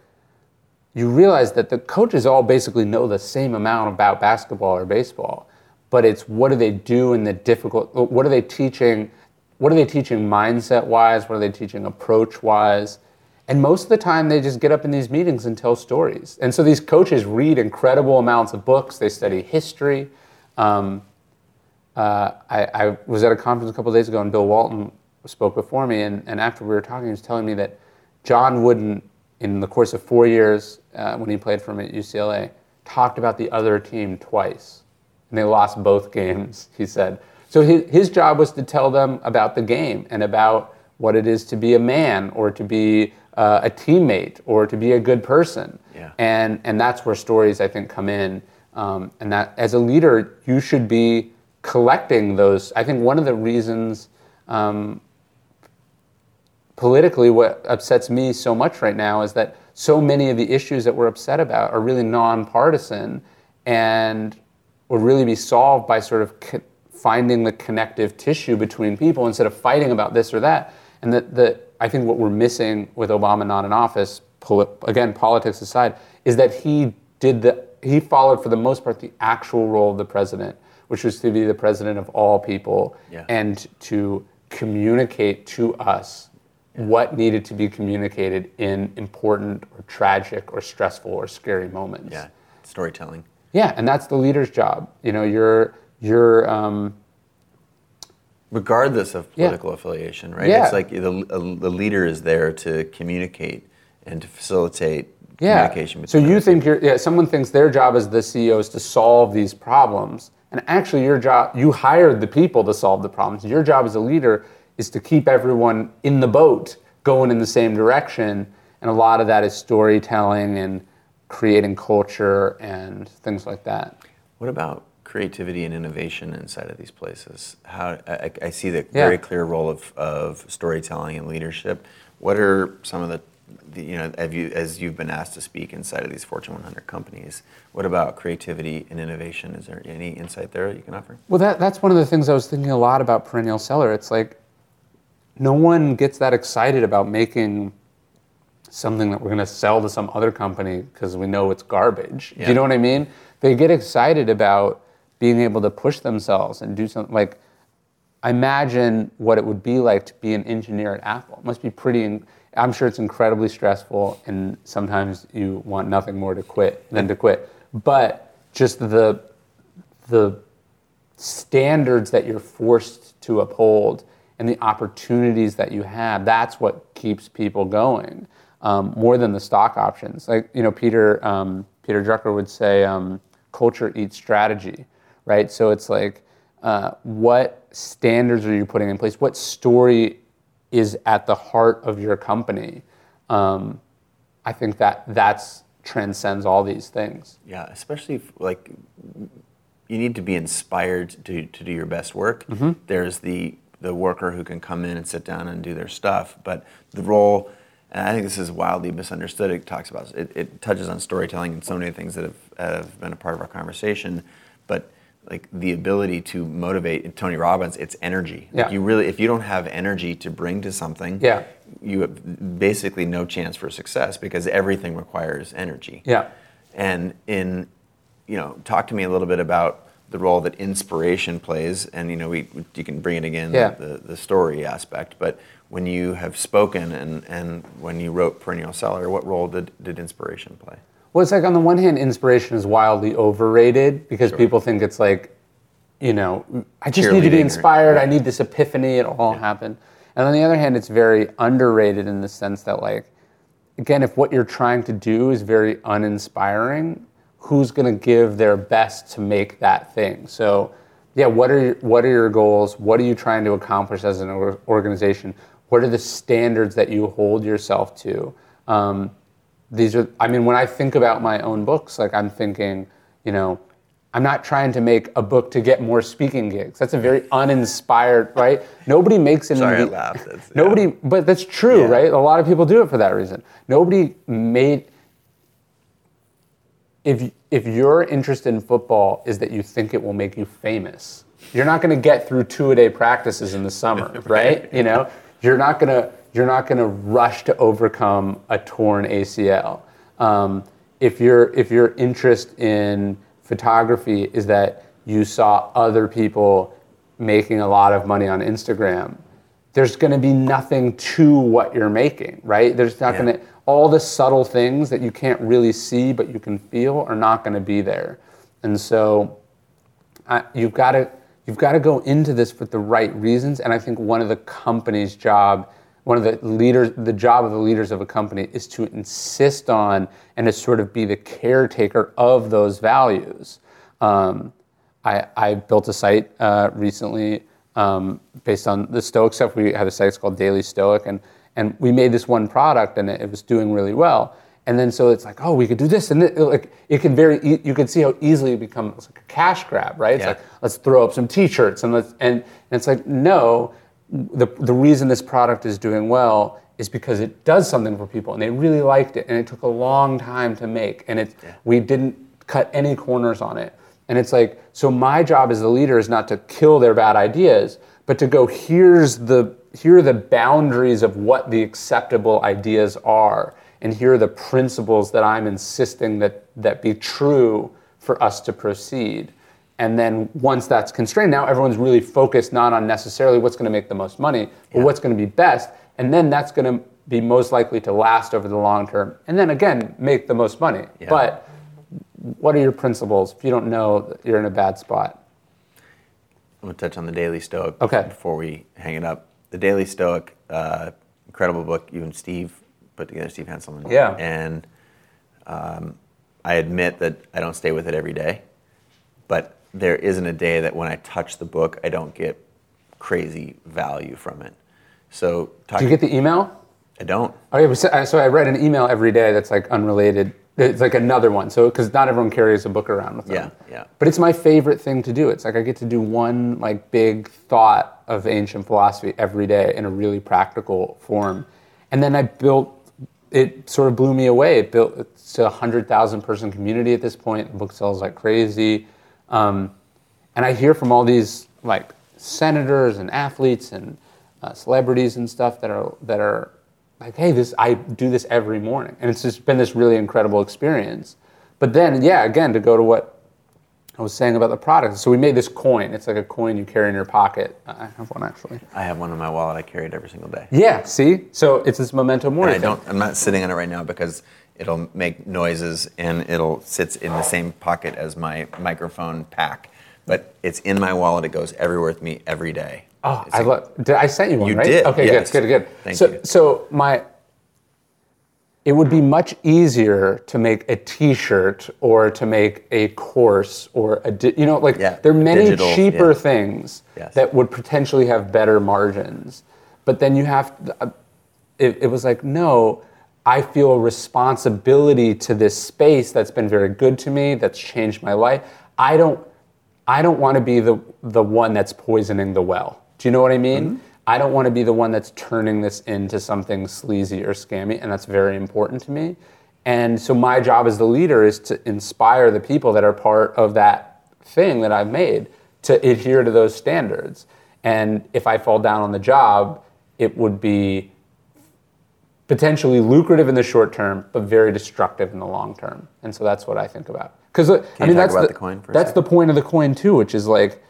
you realize that the coaches all basically know the same amount about basketball or baseball, but it's what do they do in the difficult? What are they teaching? What are they teaching mindset wise? What are they teaching approach wise? And most of the time, they just get up in these meetings and tell stories. And so these coaches read incredible amounts of books. They study history. Um, uh, I, I was at a conference a couple days ago, and Bill Walton spoke before me. And, and after we were talking, he was telling me that John Wooden, in the course of four years uh, when he played for him at UCLA, talked about the other team twice. And they lost both games, he said. So his, his job was to tell them about the game and about what it is to be a man or to be uh, a teammate or to be a good person. Yeah. And, and that's where stories, I think, come in. Um, and that as a leader, you should be collecting those. I think one of the reasons um, politically what upsets me so much right now is that so many of the issues that we're upset about are really nonpartisan and would really be solved by sort of co- finding the connective tissue between people instead of fighting about this or that. And that the, I think what we're missing with Obama not in office, again, politics aside, is that he did the, he followed for the most part the actual role of the president, which was to be the president of all people Yeah. and to communicate to us what needed to be communicated in important or tragic or stressful or scary moments. Yeah. Storytelling. Yeah, and that's the leader's job. You know, you're you're um, regardless of Yeah. political affiliation, right? Yeah. It's like the, the leader is there to communicate and to facilitate yeah. communication. So you think you're yeah, someone thinks their job as the CEO is to solve these problems, and actually your job you hired the people to solve the problems. Your job as a leader is to keep everyone in the boat going in the same direction, and a lot of that is storytelling and creating culture and things like that. What about creativity and innovation inside of these places? How I, I see the Yeah. very clear role of, of storytelling and leadership. What are some of the, the you know, have you, as you've been asked to speak inside of these Fortune 100 companies, what about creativity and innovation? Is there any insight there you can offer? Well, that, that's one of the things I was thinking a lot about Perennial Seller. It's like no one gets that excited about making something that we're going to sell to some other company because we know it's garbage. Do you know what I mean? They get excited about being able to push themselves and do something like imagine what it would be like to be an engineer at Apple. It must be pretty I'm sure it's incredibly stressful and sometimes you want nothing more to quit than to quit. But just the the standards that you're forced to uphold and the opportunities that you have that's what keeps people going um, more than the stock options like you know peter um, peter drucker would say um, culture eats strategy right so it's like uh, what standards are you putting in place? What story is at the heart of your company? Um, I think that that's transcends all these things. Yeah, especially if, like you need to be inspired to, to do your best work. Mm-hmm. There's the the worker who can come in and sit down and do their stuff, but the role, and I think this is wildly misunderstood. It talks about it, it touches on storytelling and so many things that have, have been a part of our conversation, like the ability to motivate Tony Robbins, it's energy. Like Yeah. you really, if you don't have energy to bring to something, Yeah. you have basically no chance for success because everything requires energy. Yeah. And in, you know, talk to me a little bit about the role that inspiration plays, and you know, we you can bring it again Yeah. the the story aspect, but when you have spoken and and when you wrote Perennial Seller, what role did did inspiration play? Well, it's like on the one hand, inspiration is wildly overrated because people think it's like, you know, I just need to be or- inspired. I need this epiphany. It'll all happen. And on the other hand, it's very underrated in the sense that, like, again, if what you're trying to do is very uninspiring, who's going to give their best to make that thing? So, yeah, what are your, what are your goals? What are you trying to accomplish as an organization? What are the standards that you hold yourself to? Um, these are i mean when i think about my own books like i'm thinking you know i'm not trying to make a book to get more speaking gigs. That's a very uninspired right? Nobody makes an Sorry, I laughed. Yeah. nobody but that's true Yeah. right? A lot of people do it for that reason. Nobody made if if your interest in football is that you think it will make you famous you're not going to get through two a day practices in the summer right. you know? You're not going to you're not going to rush to overcome a torn acl um, if your if your interest in photography is that you saw other people making a lot of money on instagram there's going to be nothing to what you're making, right? There's not Yeah. going to all the subtle things that you can't really see but you can feel are not going to be there. And so I, you've got to you've got to go into this with the right reasons and I think one of the company's job one of the leaders the job of the leaders of a company is to insist on and to sort of be the caretaker of those values. Um, I, I built a site uh, recently um, based on the Stoic stuff. We had a site called Daily Stoic, and and we made this one product, and it, it was doing really well. And then so it's like, oh, we could do this, and it, like it can very e- you can see how easily it becomes like a cash grab, right? It's Yeah. like let's throw up some T-shirts, and let's and, and it's like no, the the reason this product is doing well is because it does something for people, and they really liked it, and it took a long time to make, and it we didn't cut any corners on it. And it's like, so my job as the leader is not to kill their bad ideas, but to go, here's the here are the boundaries of what the acceptable ideas are, and here are the principles that I'm insisting that that be true for us to proceed. And then once that's constrained, now everyone's really focused not on necessarily what's going to make the most money, but what's going to be best. And then that's going to be most likely to last over the long term. And then again, make the most money. Yeah. But what are your principles? If you don't know, you're in a bad spot. I'm gonna touch on the Daily Stoic Okay. before we hang it up. The Daily Stoic, uh, incredible book. You and Steve put together, Steve Hanselman. Yeah. And um, I admit that I don't stay with it every day, but there isn't a day that when I touch the book, I don't get crazy value from it. So, Do you get the email? I don't. Oh, okay, but so I- so I read an email every day that's like unrelated. It's like another one. So because not everyone carries a book around with them. Yeah, yeah. But it's my favorite thing to do. It's like I get to do one like big thought of ancient philosophy every day in a really practical form, and then I built. It sort of blew me away. It built it's a hundred thousand person community at this point. The book sells like crazy, um, and I hear from all these like senators and athletes and uh, celebrities and stuff that are that are like, hey, this I do this every morning, and it's just been this really incredible experience. But then, yeah, again, to go to what I was saying about the product. So we made this coin. It's like a coin you carry in your pocket. I have one actually. I have one in my wallet. I carry it every single day. Yeah. See, so it's this memento And mori. I don't. I'm not sitting on it right now because it'll make noises and it'll sits in the same pocket as my microphone pack. But it's in my wallet. It goes everywhere with me every day. Oh, It's I love. Did I sent you one? You right? did, Okay, yes. good, good, good. Thank so, you. so my it would be much easier to make a T-shirt or to make a course or a di- you know like Yeah, there are many digital, cheaper yeah. things Yes. that would potentially have better margins, but then you have uh, it, it was like no. I feel a responsibility to this space that's been very good to me, that's changed my life. I don't I don't want to be the the one that's poisoning the well. Do you know what I mean? Mm-hmm. I don't want to be the one that's turning this into something sleazy or scammy, and that's very important to me. And so my job as the leader is to inspire the people that are part of that thing that I've made to adhere to those standards. And if I fall down on the job, it would be potentially lucrative in the short term, but very destructive in the long term. And so that's what I think about. Because I mean, that's the, the that's the point of the coin too, which is like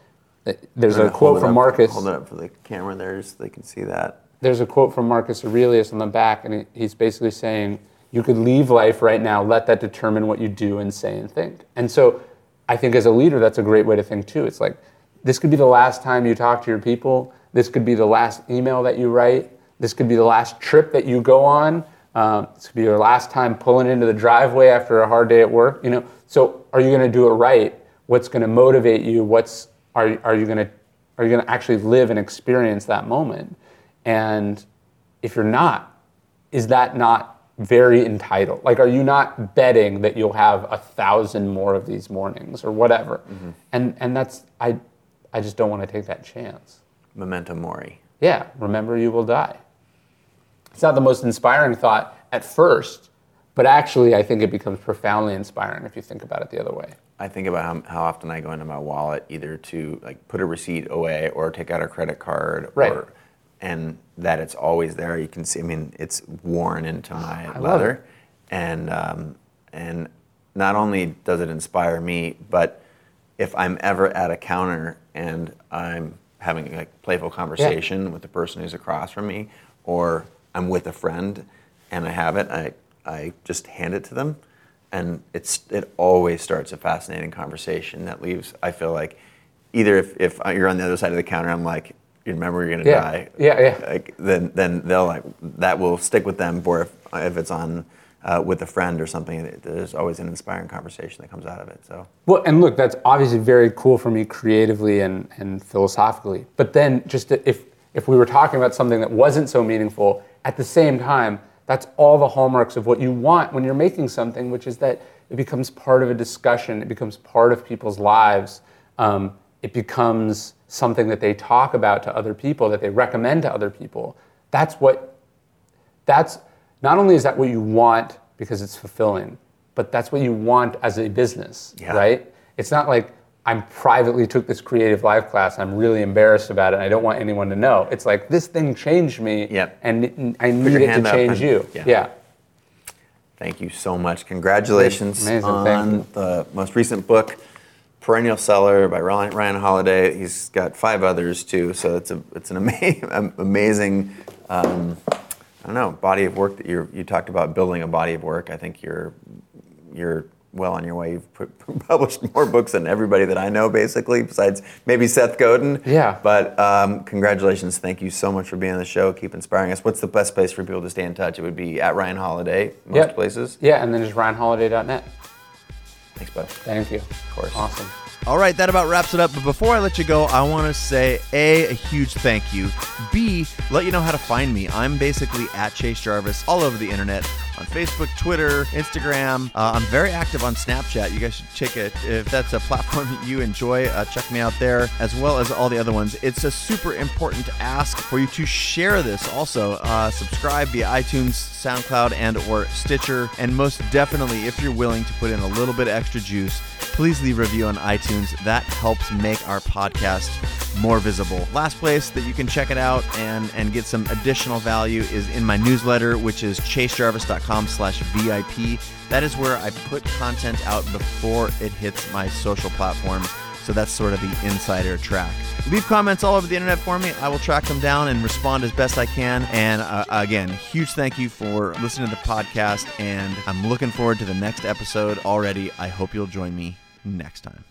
uh, there's a quote from up- Marcus. Hold it up for the camera there so they can see that. There's a quote from Marcus Aurelius on the back, and he- he's basically saying, "You could leave life right now. Let that determine what you do and say and think." And so, I think as a leader, that's a great way to think too. It's like this could be the last time you talk to your people. This could be the last email that you write. This could be the last trip that you go on. Um, this could be your last time pulling into the driveway after a hard day at work. You know, so are you going to do it right? What's going to motivate you? What's are are you going to are you going to actually live and experience that moment? And if you're not, is that not very entitled? Like, are you not betting that you'll have a thousand more of these mornings or whatever? And and that's I I just don't want to take that chance. Memento mori. Yeah, remember you will die. It's not the most inspiring thought at first, but actually I think it becomes profoundly inspiring if you think about it the other way. I think about how, how often I go into my wallet either to like put a receipt away or take out a credit card, Right. or, and that it's always there. You can see. I mean, it's worn into my love leather, and um, and not only does it inspire me, but if I'm ever at a counter and I'm having a playful conversation with the person who's across from me, or I'm with a friend and I have it, I I just hand it to them and it's it always starts a fascinating conversation that leaves I feel like either if, if you're on the other side of the counter I'm like you remember you're gonna Yeah. die Yeah, yeah. like then then they'll like that will stick with them or if, if it's on uh, with a friend or something there's always an inspiring conversation that comes out of it so Well, and look, that's obviously very cool for me creatively and, and philosophically. But then, just if if we were talking about something that wasn't so meaningful, at the same time, that's all the hallmarks of what you want when you're making something, which is that it becomes part of a discussion, it becomes part of people's lives, um, it becomes something that they talk about to other people, that they recommend to other people. That's what that's not only is that what you want because it's fulfilling, but that's what you want as a business, Yeah. right? It's not like I'm privately took this CreativeLive class. I'm really embarrassed about it. and I don't want anyone to know. It's like this thing changed me, Yep. and I need it to change and- you. yeah. yeah. Thank you so much. Congratulations Amazing, on the most recent book, Perennial Seller by Ryan Ryan Holiday. He's got five others too, so it's a it's an ama- amazing, um, I don't know, body of work that you you talked about building a body of work. I think you're you're well on your way. You've put, published more books than everybody that I know, basically, besides maybe Seth Godin. Yeah. But um, congratulations. Thank you so much for being on the show. Keep inspiring us. What's the best place for people to stay in touch? It would be at Ryan Holiday, most Yep. places. Yeah, and then just ryanholiday.net. Thanks, bud. Thank you. Of course. Awesome. All right, that about wraps it up. But before I let you go, I want to say A, a huge thank you. B, let you know how to find me. I'm basically at Chase Jarvis all over the internet on Facebook, Twitter, Instagram. Uh, I'm very active on Snapchat. You guys should check it. If that's a platform that you enjoy, uh, check me out there as well as all the other ones. It's a super important ask for you to share this. Also, uh, subscribe via iTunes, SoundCloud, and or Stitcher. And most definitely, if you're willing to put in a little bit extra juice, please leave a review on iTunes. That helps make our podcast more visible. Last place that you can check it out and, and get some additional value is in my newsletter, which is chasejarvis.com slash VIP. That is where I put content out before it hits my social platforms. So that's sort of the insider track. Leave comments all over the internet for me. I will track them down and respond as best I can. And uh, again, huge thank you for listening to the podcast. And I'm looking forward to the next episode already. I hope you'll join me next time.